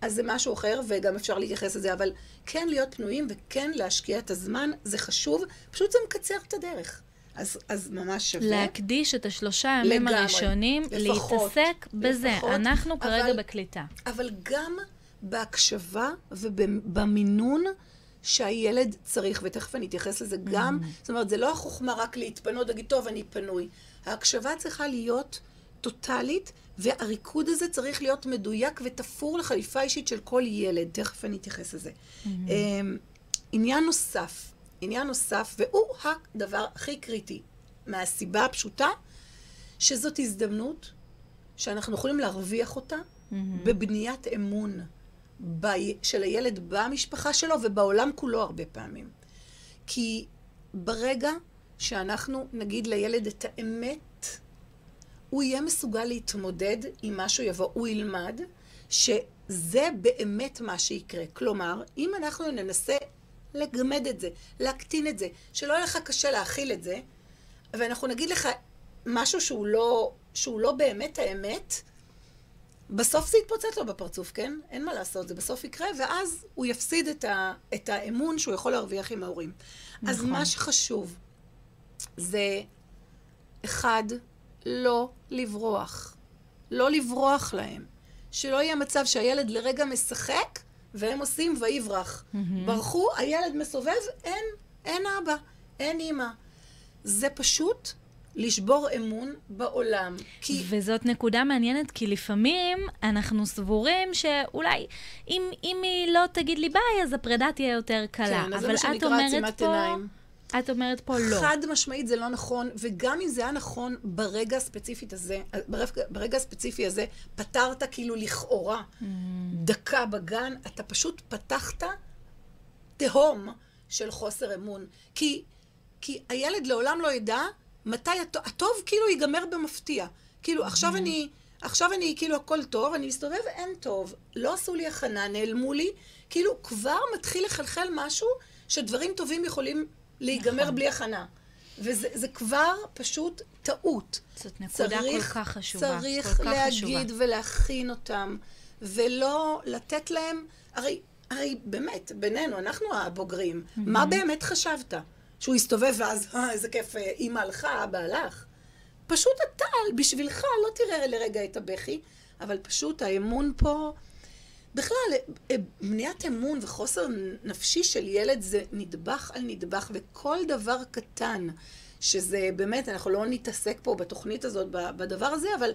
אז זה משהו אחר, וגם אפשר להתייחס לזה, אבל כן להיות פנויים וכן להשקיע את הזמן, זה חשוב, פשוט זה מקצר את הדרך. אז, אז ממש שווה. להקדיש את השלושה הימים לגמרי. הראשונים, לפחות. להתעסק בזה. לפחות. אנחנו כרגע אבל- בקליטה. אבל גם בהקשבה ובמינון שהילד צריך, ותכף אני אתייחס לזה גם, זאת אומרת, זה לא החוכמה רק להתפנות, להגיד, טוב, אני פנוי. ההקשבה צריכה להיות טוטאלית, והריקוד הזה צריך להיות מדויק ותפור לחליפה אישית של כל ילד. תכף אני אתייחס לזה. אמ, עניין נוסף, עניין נוסף, והוא הדבר הכי קריטי, מהסיבה הפשוטה, שזאת הזדמנות שאנחנו יכולים להרוויח אותה בבניית אמון ב... של הילד במשפחה שלו ובעולם כולו הרבה פעמים. כי ברגע שאנחנו נגיד לילד את האמת, הוא יהיה מסוגל להתמודד עם מה שהוא יבוא, הוא ילמד שזה באמת מה שיקרה. כלומר, אם אנחנו ננסה לגמד את זה, להקטין את זה, שלא יהיה לך קשה להכיל את זה, ואנחנו נגיד לך משהו שהוא לא, שהוא לא באמת האמת, בסוף זה יתפוצץ לו בפרצוף, כן? אין מה לעשות, זה בסוף יקרה, ואז הוא יפסיד את, ה, את האמון שהוא יכול להרוויח עם ההורים. נכון. אז מה שחשוב זה, אחד, לא לברוח. לא לברוח להם. שלא יהיה מצב שהילד לרגע משחק, והם עושים ויברח. ברחו, הילד מסובב, אין, אין אבא, אין אימא. זה פשוט לשבור אמון בעולם. כי וזאת נקודה מעניינת, כי לפעמים אנחנו סבורים שאולי אם, אם היא לא תגיד לי ביי, אז הפרידה תהיה יותר קלה. כן, אז זה אבל מה שנקרא את אומרת עצימת פה, עיניים. את אומרת פה לא. חד משמעית זה לא נכון, וגם אם זה היה נכון ברגע הספציפית הזה, ברגע, ברגע הספציפי הזה, פתרת כאילו לכאורה Mm. דקה בגן, אתה פשוט פתחת תהום של חוסר אמון. כי, כי הילד לעולם לא ידע מתי הטוב, הטוב כאילו ייגמר במפתיע. כאילו, עכשיו אני, עכשיו אני, כאילו, הכל טוב, אני מסתובב, אין טוב. לא עשו לי הכנה, נעלמו לי. כאילו, כבר מתחיל לחלחל משהו שדברים טובים יכולים להיגמר נכון. בלי הכנה. וזה זה כבר פשוט טעות. זאת נקודה כל כך חשובה, צריך כך להגיד חשובה. ולהכין אותם, ולא לתת להם, הרי, הרי באמת, בינינו, אנחנו הבוגרים, מה באמת חשבת? שהוא יסתובב ואז, אה, איזה כיף, אה, אימא הלכה, אבא הלך? פשוט אתה, בשבילך, לא תראה לרגע את הבכי, אבל פשוט האמון פה... בכלל, אה, בניית אמון וחוסר נפשי של ילד זה נדבך על נדבך, וכל דבר קטן, שזה באמת, אנחנו לא נתעסק פה בתוכנית הזאת, בדבר הזה, אבל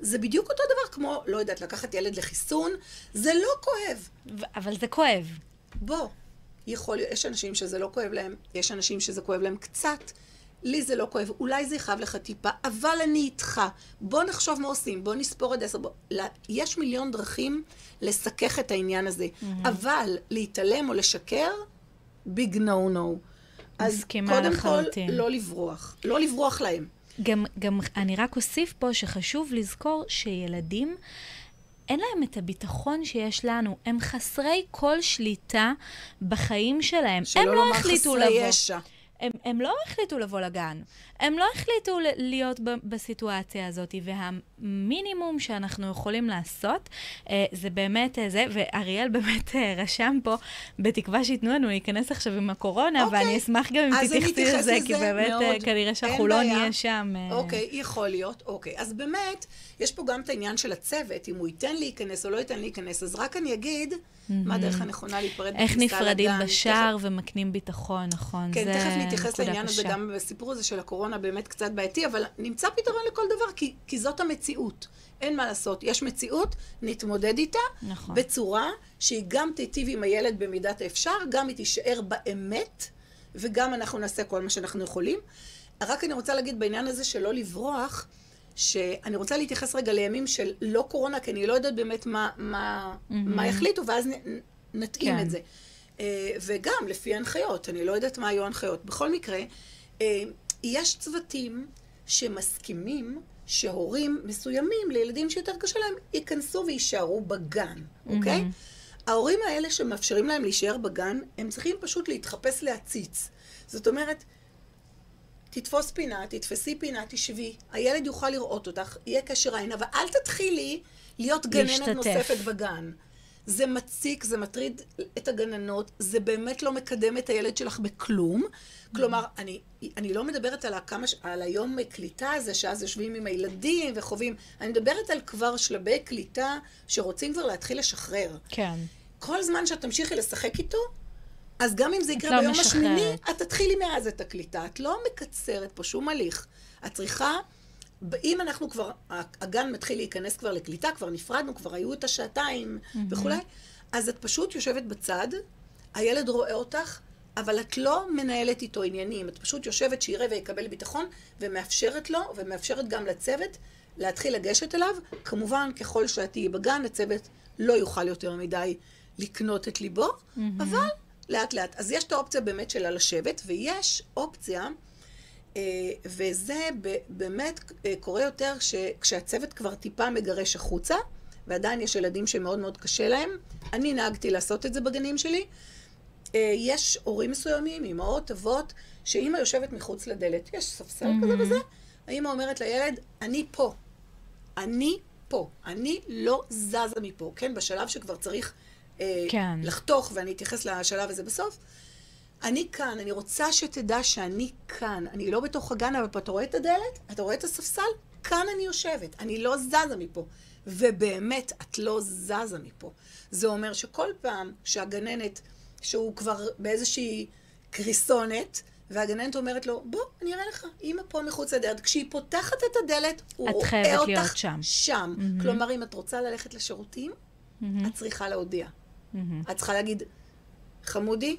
זה בדיוק אותו דבר כמו, לא יודעת, לקחת ילד לחיסון, זה לא כואב. אבל זה כואב. בוא, יכול להיות, יש אנשים שזה לא כואב להם, יש אנשים שזה כואב להם קצת. לי זה לא כואב, אולי זה יכאב לך טיפה, אבל אני איתך. בוא נחשוב מה עושים, בוא נספור עד עשר. בוא... יש מיליון דרכים לסכך את העניין הזה, Mm-hmm. אבל להתעלם או לשקר, ביג נו נו. אז קודם לחלוטין. כל, לא לברוח. לא לברוח להם. גם, גם אני רק אוסיף פה שחשוב לזכור שילדים, אין להם את הביטחון שיש לנו. הם חסרי כל שליטה בחיים שלהם. הם שלא לא לומר החליטו חסרי לבוא. ישע. הם, הם לא החליטו לבוא לגן. הם לא החליטו להיות ב- בסיטואציה הזאת, והמינימום שאנחנו יכולים לעשות, אה, זה באמת אה, זה, ואריאל באמת אה, רשם פה, בתקווה שייתנו לנו להיכנס עכשיו עם הקורונה, אוקיי. ואני אשמח גם אם תתייחסי לזה, לזה כי באמת אה, מאוד. כנראה שאנחנו לא. נהיה שם. אה, אוקיי, יכול להיות, אוקיי. אז באמת, יש פה גם את העניין של הצוות, אם הוא ייתן להיכנס או לא ייתן להיכנס. אז רק אני אגיד, מה הדרך הנכונה להיפרד איך בכניסה נפרדים לגן. בשער ומקנים ביטחון, נכון. כן, תכף נתייחס לעניין הזה. גם בסיפור הזה של הקורונה באמת קצת בעייתי, אבל נמצא פתרון לכל דבר, כי, כי זאת המציאות. אין מה לעשות. יש מציאות, נתמודד איתה, נכון. בצורה שהיא גם תיטיב עם הילד במידת האפשר, גם היא תישאר באמת, וגם אנחנו נעשה כל מה שאנחנו יכולים. רק אני רוצה להגיד בעניין הזה שלא לברוח, שאני רוצה להתייחס רגע לימים של לא קורונה, כי אני לא יודעת באמת מה, מה, מה יחליטו, ואז נ, נתאים כן. את זה. אה, וגם לפי ההנחיות, אני לא יודעת מה היו ההנחיות. בכל מקרה, אה, יש צוותים שמסכימים שהורים מסוימים לילדים שיותר קשה להם ייכנסו ויישארו בגן, אוקיי? ההורים האלה שמאפשרים להם להישאר בגן, הם צריכים פשוט להתחפש להציץ. זאת אומרת, תתפוס פינה, תתפסי פינה, תשבי, הילד יוכל לראות אותך, יהיה קשר עין, אבל אל תתחילי להיות גננת להשתתף. נוספת בגן. זה מציק, זה מטריד את הגננות, זה באמת לא מקדם את הילד שלך בכלום. כלומר, אני, אני לא מדברת על, הכמה, על היום קליטה הזה, שאז יושבים עם הילדים וחווים, אני מדברת על כבר שלבי קליטה שרוצים כבר להתחיל לשחרר. כן. כל זמן שאת תמשיכי לשחק איתו, אז גם אם זה יקרה לא ביום משחררת. השמיני, את תתחילי מאז את הקליטה. את לא מקצרת פה שום הליך. את צריכה, אם אנחנו כבר, הגן מתחיל להיכנס כבר לקליטה, כבר נפרדנו, כבר היו את השעתיים וכולי, אז את פשוט יושבת בצד, הילד רואה אותך, אבל את לא מנהלת איתו עניינים. את פשוט יושבת שיראה ויקבל ביטחון, ומאפשרת לו, ומאפשרת גם לצוות להתחיל לגשת אליו. כמובן, ככל שאת תהיי בגן, הצוות לא יוכל יותר מדי לקנות את ליבו, אבל לאט לאט. אז יש את האופציה באמת של לשבת, ויש אופציה, אה, וזה באמת אה, קורה יותר כשהצוות כבר טיפה מגרש החוצה, ועדיין יש ילדים שמאוד מאוד קשה להם. אני נהגתי לעשות את זה בגנים שלי. אה, יש הורים מסוימים, אמהות, אבות, שאימא יושבת מחוץ לדלת, יש ספסל כזה וזה, האימא אומרת לילד, אני פה. אני פה. אני לא זזה מפה, כן? בשלב שכבר צריך כן. לחתוך, ואני אתייחס לשלב הזה בסוף. אני כאן, אני רוצה שתדע שאני כאן. אני לא בתוך הגן, אבל פה אתה רואה את הדלת? אתה רואה את הספסל? כאן אני יושבת. אני לא זזה מפה. ובאמת, את לא זזה מפה. זה אומר שכל פעם שהגננת, שהוא כבר באיזושהי קריסונת, והגננת אומרת לו, בוא, אני אראה לך, אימא פה מחוץ לדלת. כשהיא פותחת את הדלת, הוא את רואה אותך שם. שם. כלומר, אם את רוצה ללכת לשירותים, את צריכה להודיע. את צריכה להגיד, חמודי,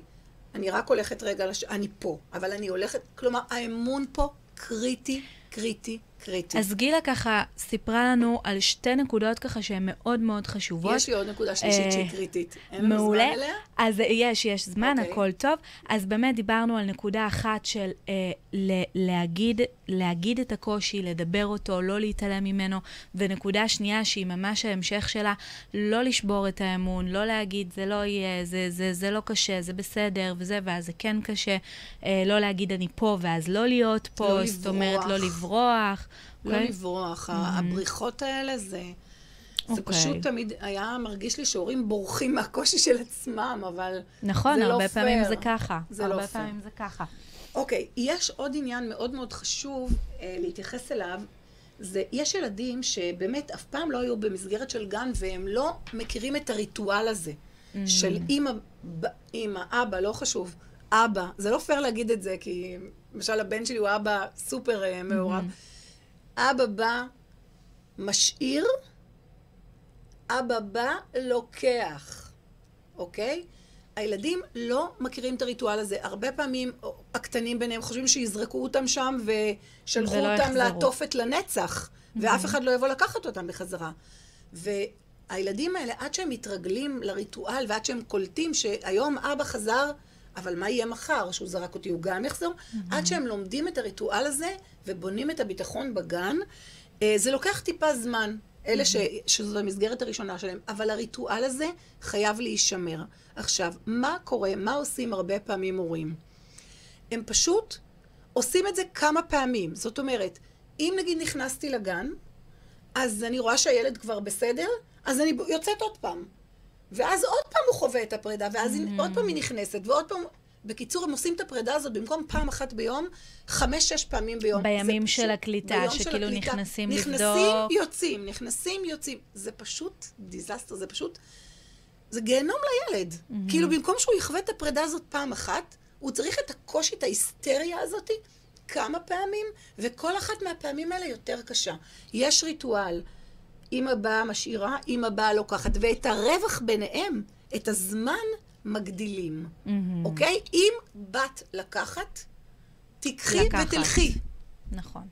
אני רק הולכת רגע, לש... אני פה, אבל אני הולכת, כלומר, האמון פה קריטי, קריטי, קריטי. אז גילה ככה סיפרה לנו על שתי נקודות ככה שהן מאוד מאוד חשובות. יש לי עוד נקודה שלישית אה, שהיא קריטית. אין לנו. זמן אליה? אז יש, יש זמן, אוקיי. הכל טוב. אז באמת דיברנו על נקודה אחת של אה, ל- להגיד, להגיד את הקושי, לדבר אותו, לא להתעלם ממנו, ונקודה שנייה שהיא ממש ההמשך שלה, לא לשבור את האמון, לא להגיד זה לא יהיה, זה, זה, זה לא קשה, זה בסדר, וזה, ואז זה כן קשה. אה, לא להגיד אני פה, ואז לא להיות פה, לא זאת אומרת לא לברוח. לברוח. לא אוקיי? לברוח. הבריחות האלה זה... זה אוקיי. פשוט תמיד היה מרגיש לי שהורים בורחים מהקושי של עצמם, אבל נכון, זה לא הרבה פעמים פייר. זה ככה. זה לא הרבה פייר. פעמים זה ככה. אוקיי, יש עוד עניין מאוד מאוד חשוב אה, להתייחס אליו. זה, יש ילדים שבאמת אף פעם לא היו במסגרת של גן והם לא מכירים את הריטואל הזה. Mm. של אימא, ב- אימא, אבא, לא חשוב, אבא. זה לא פייר להגיד את זה, כי למשל הבן שלי הוא אבא סופר אה, מעורב. אבא בא, משאיר, אבא בא, לוקח, אוקיי? הילדים לא מכירים את הריטואל הזה. הרבה פעמים הקטנים ביניהם חושבים שיזרקו אותם שם ושלחו ולא אותם יחזרו. לעטופת לנצח, ואף אחד לא יבוא לקחת אותם בחזרה. והילדים האלה, עד שהם מתרגלים לריטואל ועד שהם קולטים שהיום אבא חזר, אבל מה יהיה מחר? שהוא זרק אותי, הוא גם יחזור? עד שהם לומדים את הריטואל הזה ובונים את הביטחון בגן, אה, זה לוקח טיפה זמן. אלה ש... שזו המסגרת הראשונה שלהם, אבל הריטואל הזה חייב להישמר. עכשיו, מה קורה, מה עושים הרבה פעמים הורים? הם פשוט עושים את זה כמה פעמים. זאת אומרת, אם נגיד נכנסתי לגן, אז אני רואה שהילד כבר בסדר, אז אני יוצאת עוד פעם. ואז עוד פעם הוא חווה את הפרידה, ואז mm-hmm. עוד פעם היא נכנסת, ועוד פעם... בקיצור, הם עושים את הפרידה הזאת במקום פעם אחת ביום, חמש-שש פעמים ביום. בימים זה של פשוט- הקליטה, של שכאילו הקליטה. נכנסים נכנסים, לבדוק. יוצאים, נכנסים, יוצאים. זה פשוט disaster, זה פשוט... זה גיהנום לילד. Mm-hmm. כאילו, במקום שהוא יחווה את הפרידה הזאת פעם אחת, הוא צריך את הקושי, את ההיסטריה הזאת, כמה פעמים, וכל אחת מהפעמים האלה יותר קשה. יש ריטואל, אמא באה משאירה, אמא באה לוקחת, ואת הרווח ביניהם, את הזמן, מגדילים. אוקיי? אם באת לקחת, תיקחי לקחת. ותלכי. נכון.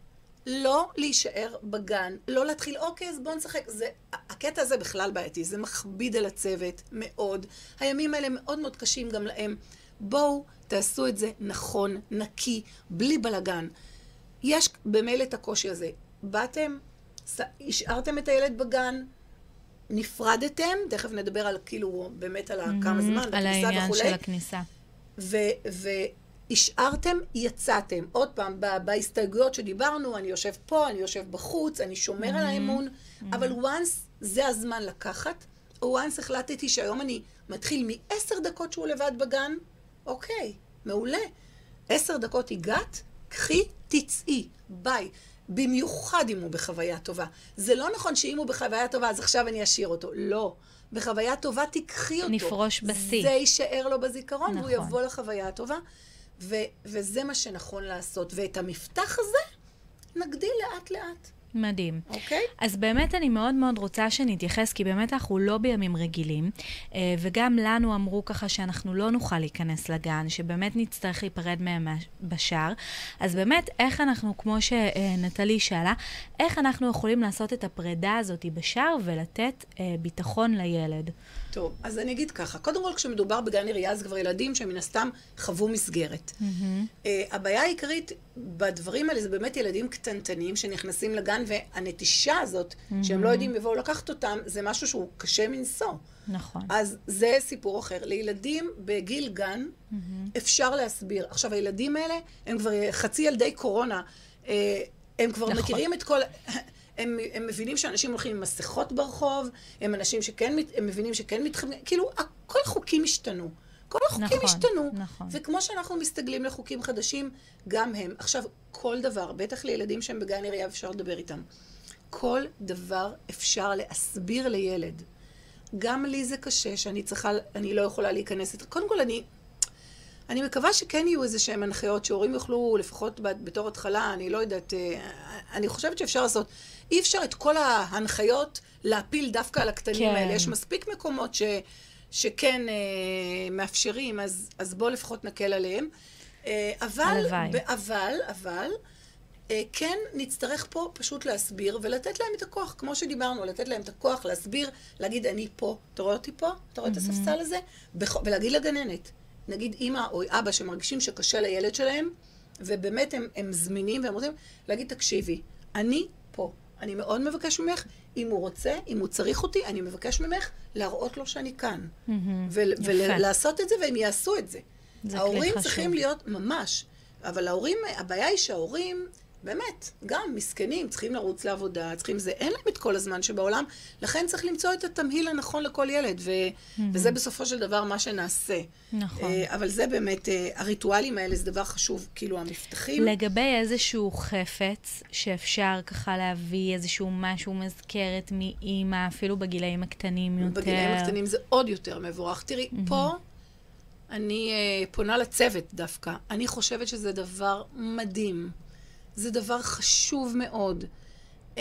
לא להישאר בגן, לא להתחיל, אוקיי, אז בואו נשחק. זה, הקטע הזה בכלל בעייתי, זה מכביד על הצוות מאוד. הימים האלה מאוד מאוד קשים גם להם. בואו, תעשו את זה נכון, נקי, בלי בלגן. יש במילא את הקושי הזה. באתם, השארתם את הילד בגן, נפרדתם, תכף נדבר על כאילו, באמת על כמה זמן, על העניין וכולי. של הכניסה. ו- והשארתם, יצאתם. עוד פעם, בהסתייגויות שדיברנו, אני יושב פה, אני יושב בחוץ, אני שומר על האמון, אבל once זה הזמן לקחת, או once החלטתי שהיום אני מתחיל מעשר דקות שהוא לבד בגן, אוקיי, מעולה. עשר דקות הגעת, קחי, תצאי, ביי. במיוחד אם הוא בחוויה טובה. זה לא נכון שאם הוא בחוויה טובה, אז עכשיו אני אשאיר אותו. לא. בחוויה טובה תיקחי אותו. נפרוש בשיא. זה יישאר לו בזיכרון, נכון. והוא. יבוא לחוויה הטובה. ו- וזה מה שנכון לעשות. ואת המפתח הזה נגדיל לאט-לאט, מדהים. אוקיי? אז באמת אני מאוד מאוד רוצה שנתייחס, כי באמת אנחנו לא בימים רגילים, אה, וגם לנו אמרו ככה שאנחנו לא נוכל להיכנס לגן, שבאמת נצטרך להיפרד מהם מה- בשער. אז באמת, איך אנחנו, כמו שנטלי שאלה, איך אנחנו יכולים לעשות את הפרידה הזאת בשער ולתת אה, ביטחון לילד? טוב, אז אני אגיד ככה. קודם כל, כשמדובר בגן עירייה, זה כבר ילדים שמן הסתם חוו מסגרת. Uh, הבעיה העיקרית בדברים האלה זה באמת ילדים קטנטנים שנכנסים לגן, והנטישה הזאת, שהם לא יודעים יבואו לקחת אותם, זה משהו שהוא קשה מנשוא. נכון. אז זה סיפור אחר. לילדים בגיל גן אפשר להסביר. עכשיו, הילדים האלה הם כבר חצי ילדי קורונה. אה, הם כבר נכון. מכירים את כל... הם, הם מבינים שאנשים הולכים עם מסכות ברחוב, הם אנשים שכן, הם מבינים שכן מתחמקים, כאילו, כל החוקים השתנו. כל החוקים נכון, השתנו. נכון. וכמו שאנחנו מסתגלים לחוקים חדשים, גם הם. עכשיו, כל דבר, בטח לילדים שהם בגן עירייה, אפשר לדבר איתם. כל דבר אפשר להסביר לילד. גם לי זה קשה, שאני צריכה, אני לא יכולה להיכנס... קודם כל, אני, אני מקווה שכן יהיו איזה שהן הנחיות, שהורים יוכלו, לפחות בתור התחלה, אני לא יודעת, אה, אני חושבת שאפשר לעשות. אי אפשר את כל ההנחיות להפיל דווקא על הקטנים כן. האלה. יש מספיק מקומות ש, שכן אה, מאפשרים, אז, אז בואו לפחות נקל עליהם. אה, אבל, הלוואי. ב- אבל, אבל, אה, כן נצטרך פה פשוט להסביר ולתת להם את הכוח, כמו שדיברנו, לתת להם את הכוח להסביר, להגיד, אני פה, אתה רואה אותי פה? אתה רואה את הספסל הזה? ולהגיד לגננת, נגיד אימא או אבא שמרגישים שקשה לילד שלהם, ובאמת הם, הם זמינים והם רוצים, להגיד, תקשיבי, אני פה. אני מאוד מבקש ממך, אם הוא רוצה, אם הוא צריך אותי, אני מבקש ממך להראות לו שאני כאן. ולעשות את זה, והם יעשו את זה. זה ההורים. צריכים להיות, ממש. אבל ההורים, הבעיה היא שההורים, באמת, גם מסכנים, צריכים לרוץ לעבודה, צריכים זה, אין להם את כל הזמן שבעולם, לכן צריך למצוא את התמהיל הנכון לכל ילד, ו, וזה בסופו של דבר מה שנעשה. נכון. אה, אבל זה באמת, אה, הריטואלים האלה זה דבר חשוב, כאילו המבטחים. לגבי איזשהו חפץ שאפשר ככה להביא איזשהו משהו, מזכרת מאימא, אפילו בגילאים הקטנים יותר. בגילאים הקטנים זה עוד יותר מבורך. תראי, פה אני uh, פונה לצוות דווקא. אני חושבת שזה דבר מדהים. זה דבר חשוב מאוד. Um,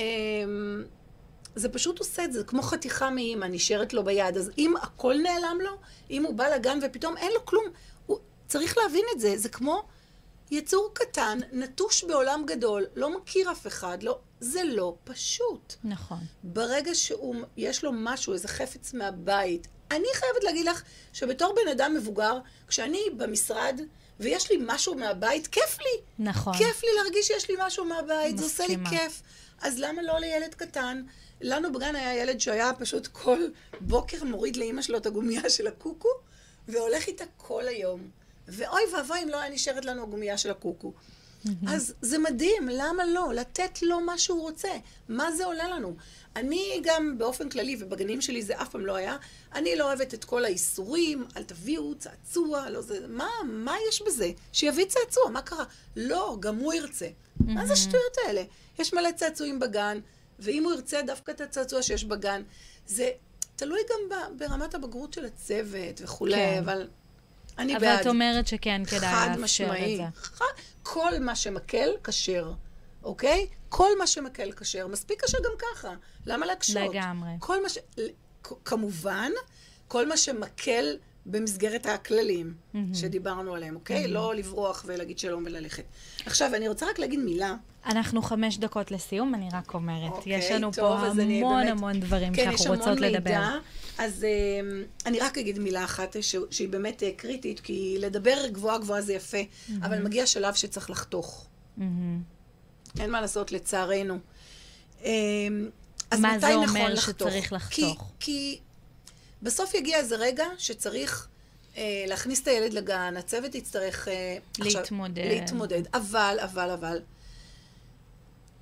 זה פשוט עושה את זה, כמו חתיכה מאימא נשארת לו ביד. אז אם הכל נעלם לו, אם הוא בא לגן ופתאום אין לו כלום, הוא צריך להבין את זה. זה כמו יצור קטן, נטוש בעולם גדול, לא מכיר אף אחד, לא, זה לא פשוט. נכון. ברגע שיש לו משהו, איזה חפץ מהבית, אני חייבת להגיד לך שבתור בן אדם מבוגר, כשאני במשרד ויש לי משהו מהבית, כיף לי. נכון. כיף לי להרגיש שיש לי משהו מהבית, זה עושה לי. כיף. אז למה לא לילד קטן? לנו בגן היה ילד שהיה פשוט כל בוקר מוריד לאימא שלו את הגומייה [LAUGHS] של הקוקו, והולך איתה כל היום. ואוי ואבוי אם לא היה נשארת לנו הגומייה של הקוקו. אז זה מדהים, למה לא? לתת לו מה שהוא רוצה. מה זה עולה לנו? אני גם באופן כללי, ובגנים שלי זה אף פעם לא היה, אני לא אוהבת את כל האיסורים, אל תביאו צעצוע, לא זה, מה, מה יש בזה? שיביא צעצוע, מה קרה? לא, גם הוא ירצה. מה זה השטויות האלה? יש מלא צעצועים בגן, ואם הוא ירצה דווקא את הצעצוע שיש בגן, זה תלוי גם ב- ברמת הבגרות של הצוות וכולי, כן. אבל אני אבל בעד. את אומרת שכן כדאי חד לאפשר משמעי. את זה. ח- כל מה שמקל, כשר, אוקיי? כל מה שמקל, כשר. מספיק קשה גם ככה. למה להקשות? לגמרי. כל מה ש... כמובן, כל מה שמקל במסגרת הכללים שדיברנו עליהם, אוקיי? לא לברוח ולהגיד שלום וללכת. עכשיו, אני רוצה רק להגיד מילה. אנחנו חמש דקות לסיום, אני רק אומרת. אוקיי, יש לנו טוב, פה המון באמת- המון דברים כן, שאנחנו יש המון רוצות מידע, לדבר. אז אה, אני רק אגיד מילה אחת ש- שהיא באמת אה, קריטית, כי לדבר גבוהה גבוהה זה יפה, אבל מגיע שלב שצריך לחתוך. מהמם. אין מה לעשות, לצערנו. אה, אז מה מתי זה נכון אומר לחתוך? שצריך לחתוך? כי, כי בסוף יגיע איזה רגע שצריך אה, להכניס את הילד לגן, הצוות יצטרך... אה, להתמודד. להתמודד. אבל, אבל, אבל,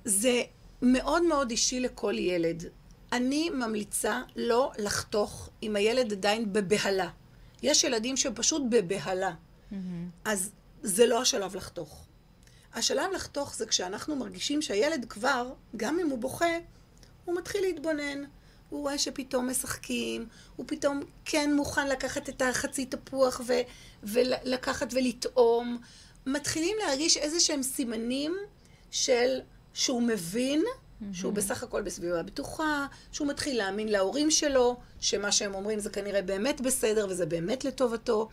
זה מאוד מאוד אישי לכל ילד. אני ממליצה לא לחתוך אם הילד עדיין בבהלה. יש ילדים שהם פשוט בבהלה. אז זה לא השלב לחתוך. השלב לחתוך זה כשאנחנו מרגישים שהילד כבר, גם אם הוא בוכה, הוא מתחיל להתבונן. הוא רואה שפתאום משחקים, הוא פתאום כן מוכן לקחת את החצי תפוח ו- ולקחת ולטעום. מתחילים להרגיש איזה שהם סימנים של שהוא מבין שהוא בסך הכל בסביבה בטוחה, שהוא מתחיל להאמין להורים שלו, שמה שהם אומרים זה כנראה באמת בסדר וזה באמת לטובתו.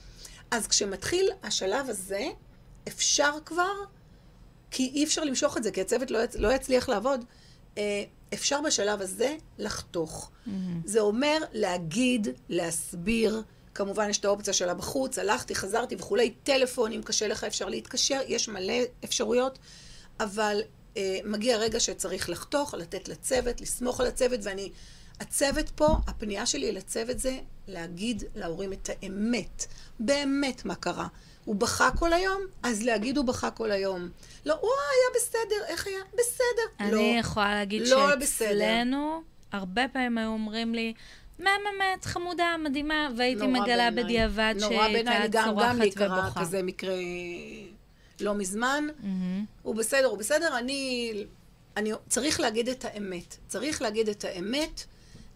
אז כשמתחיל השלב הזה, אפשר כבר, כי אי אפשר למשוך את זה, כי הצוות לא, יצ... לא יצליח לעבוד, אה, אפשר בשלב הזה לחתוך. זה אומר להגיד, להסביר, כמובן יש את האופציה שלה בחוץ, הלכתי, חזרתי וכולי, טלפון, אם קשה לך אפשר להתקשר, יש מלא אפשרויות, אבל מגיע רגע שצריך לחתוך, לתת לצוות, לסמוך על הצוות, ואני, הצוות פה, הפנייה שלי לצוות זה להגיד להורים את האמת, באמת מה קרה. הוא בכה כל היום, אז להגיד הוא בכה כל היום. לא, הוא היה בסדר, איך היה? בסדר. אני לא. יכולה להגיד לא. שאצלנו, הרבה פעמים היו אומרים לי, מהממת, חמודה, מדהימה, והייתי נורא מגלה בעיניי. בדיעבד נורא שהיא בעיניי, הייתה גם, גם לי צורחת קרה ובוכה. כזה מקרה לא מזמן. מהמם. הוא בסדר, הוא בסדר, אני, אני... צריך להגיד את האמת. צריך להגיד את האמת.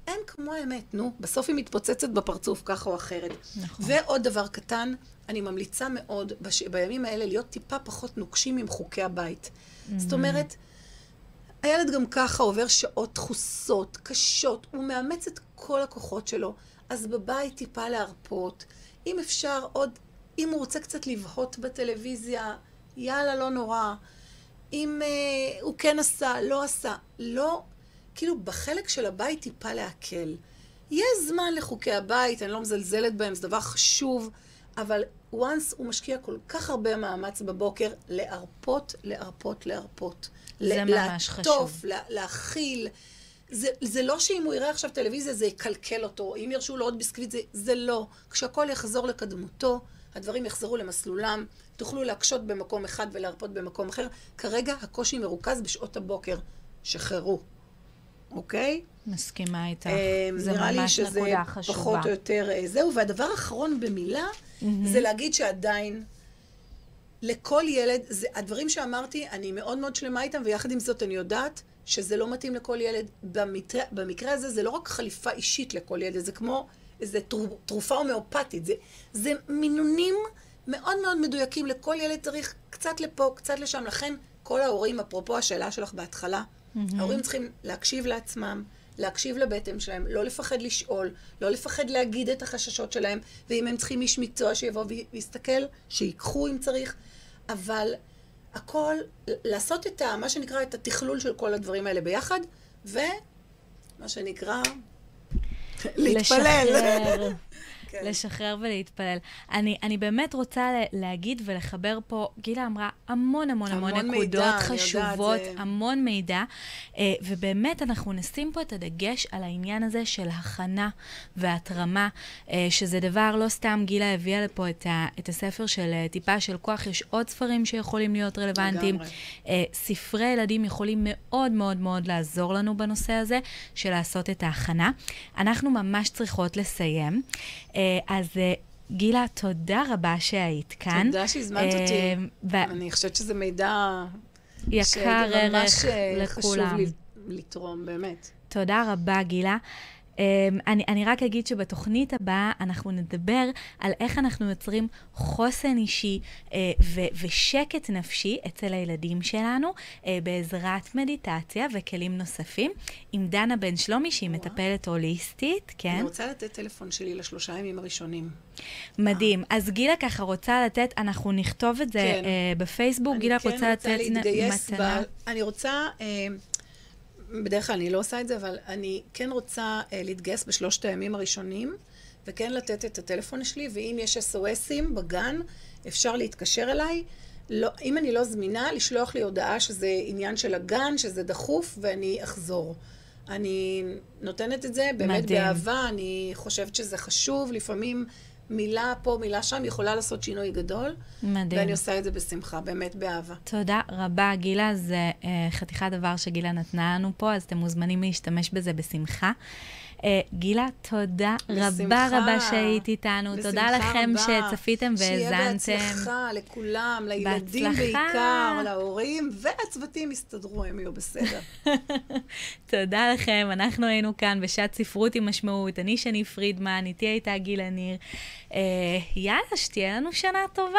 אין כמו האמת, נו. בסוף היא מתפוצצת בפרצוף, ככה או אחרת. נכון. ועוד דבר קטן, אני ממליצה מאוד בש... בימים האלה להיות טיפה פחות נוקשים עם חוקי הבית. זאת אומרת, הילד גם ככה עובר שעות דחוסות, קשות, הוא מאמץ את כל הכוחות שלו, אז בבית טיפה להרפות. אם אפשר עוד, אם הוא רוצה קצת לבהות בטלוויזיה, יאללה, לא נורא. אם אה, הוא כן עשה, לא עשה. לא, כאילו, בחלק של הבית טיפה להקל. יש זמן לחוקי הבית, אני לא מזלזלת בהם, זה דבר חשוב, אבל once הוא משקיע כל כך הרבה מאמץ בבוקר להרפות, להרפות, להרפות. זה ל- ממש לעטוף, חשוב. לה, להכיל. זה, זה לא שאם הוא יראה עכשיו טלוויזיה זה יקלקל אותו, אם ירשו לו עוד ביסקוויט זה, זה לא. כשהכול יחזור לקדמותו, הדברים יחזרו למסלולם, תוכלו להקשות במקום אחד ולהרפות במקום אחר. כרגע הקושי מרוכז בשעות הבוקר. שחררו, אוקיי? מסכימה איתך. אה, זה נראה לי ממש שזה נקודה חשובה. פחות או יותר אה, זהו. והדבר האחרון במילה, זה להגיד שעדיין לכל ילד, זה, הדברים שאמרתי, אני מאוד מאוד שלמה איתם, ויחד עם זאת אני יודעת שזה לא מתאים לכל ילד. במקרה, במקרה הזה זה לא רק חליפה אישית לכל ילד, זה כמו תרו, תרופה הומאופתית. זה, זה מינונים מאוד מאוד מדויקים. לכל ילד צריך קצת לפה, קצת לשם. לכן כל ההורים, אפרופו השאלה שלך בהתחלה, ההורים צריכים להקשיב לעצמם. להקשיב לבטן שלהם, לא לפחד לשאול, לא לפחד להגיד את החששות שלהם, ואם הם צריכים איש מקצוע שיבוא ויסתכל, שיקחו אם צריך, אבל הכל, לעשות את ה, מה שנקרא, את התכלול של כל הדברים האלה ביחד, ומה שנקרא, להתפלל. לשחרר. כן. לשחרר ולהתפלל. אני, אני באמת רוצה להגיד ולחבר פה, גילה אמרה המון המון המון, המון נקודות מידע, יודעת, חשובות, זה- המון מידע, אה, ובאמת אנחנו נשים פה את הדגש על העניין הזה של הכנה והתרמה, אה, שזה דבר, לא סתם גילה הביאה לפה את, ה, את הספר של אה, טיפה של כוח, יש עוד ספרים שיכולים להיות רלוונטיים. לגמרי. ספרי ילדים יכולים מאוד מאוד מאוד לעזור לנו בנושא הזה של לעשות את ההכנה. אנחנו ממש צריכות לסיים. אה, אז אה, גילה, תודה רבה שהיית כאן. תודה שהזמנת אה, אותי. ו- אני חושבת שזה מידע יקר ערך אה, לכולם. לי לתרום, באמת. תודה רבה, גילה. Um, אני, אני רק אגיד שבתוכנית הבאה אנחנו נדבר על איך אנחנו יוצרים חוסן אישי uh, ו- ושקט נפשי אצל הילדים שלנו uh, בעזרת מדיטציה וכלים נוספים עם דנה בן שלומי, שהיא מטפלת הוליסטית, אני כן? רוצה לתת טלפון שלי לשלושה ימים הראשונים. מדהים. אז גילה ככה רוצה לתת, אנחנו נכתוב את זה כן. uh, בפייסבוק, גילה אני רוצה כן לתת רוצה להתגייס, מתנה. ב... אני רוצה, אה, בדרך כלל אני לא עושה את זה, אבל אני כן רוצה אה, להתגייס בשלושת הימים הראשונים, וכן לתת את הטלפון שלי, ואם יש SOSים בגן, אפשר להתקשר אליי. לא, אם אני לא זמינה, לשלוח לי הודעה שזה עניין של הגן, שזה דחוף, ואני אחזור. אני נותנת את זה באמת מדהים. באהבה, אני חושבת שזה חשוב, לפעמים מילה פה, מילה שם, יכולה לעשות שינוי גדול. מדהים. ואני עושה את זה בשמחה, באמת באהבה. תודה רבה, גילה. זה uh, חתיכת דבר שגילה נתנה לנו פה, אז אתם מוזמנים להשתמש בזה בשמחה. Uh, גילה, תודה רבה בשמחה. רבה שהיית איתנו. בשמחה תודה לכם רבה. שצפיתם והאזנתם. שיהיה בהצלחה לכולם, לילדים בהצלחה. בעיקר, להורים, והצוותים יסתדרו, הם יהיו בסדר. [LAUGHS] תודה לכם, אנחנו היינו כאן בשעת ספרות עם משמעות. אני שני פרידמן, איתי הייתה גילה ניר. Uh, יאללה, שתהיה לנו שנה טובה.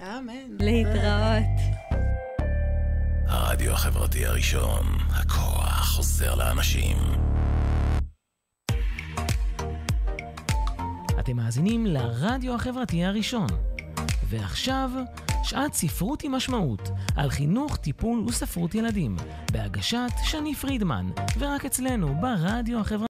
אמן. להתראות. הרדיו החברתי הראשון, הכוח חוזר לאנשים. אתם מאזינים לרדיו החברתי הראשון. ועכשיו, שעת ספרות עם משמעות, על חינוך, טיפול וספרות ילדים, בהגשת שני פרידמן, ורק אצלנו ברדיו החברתי.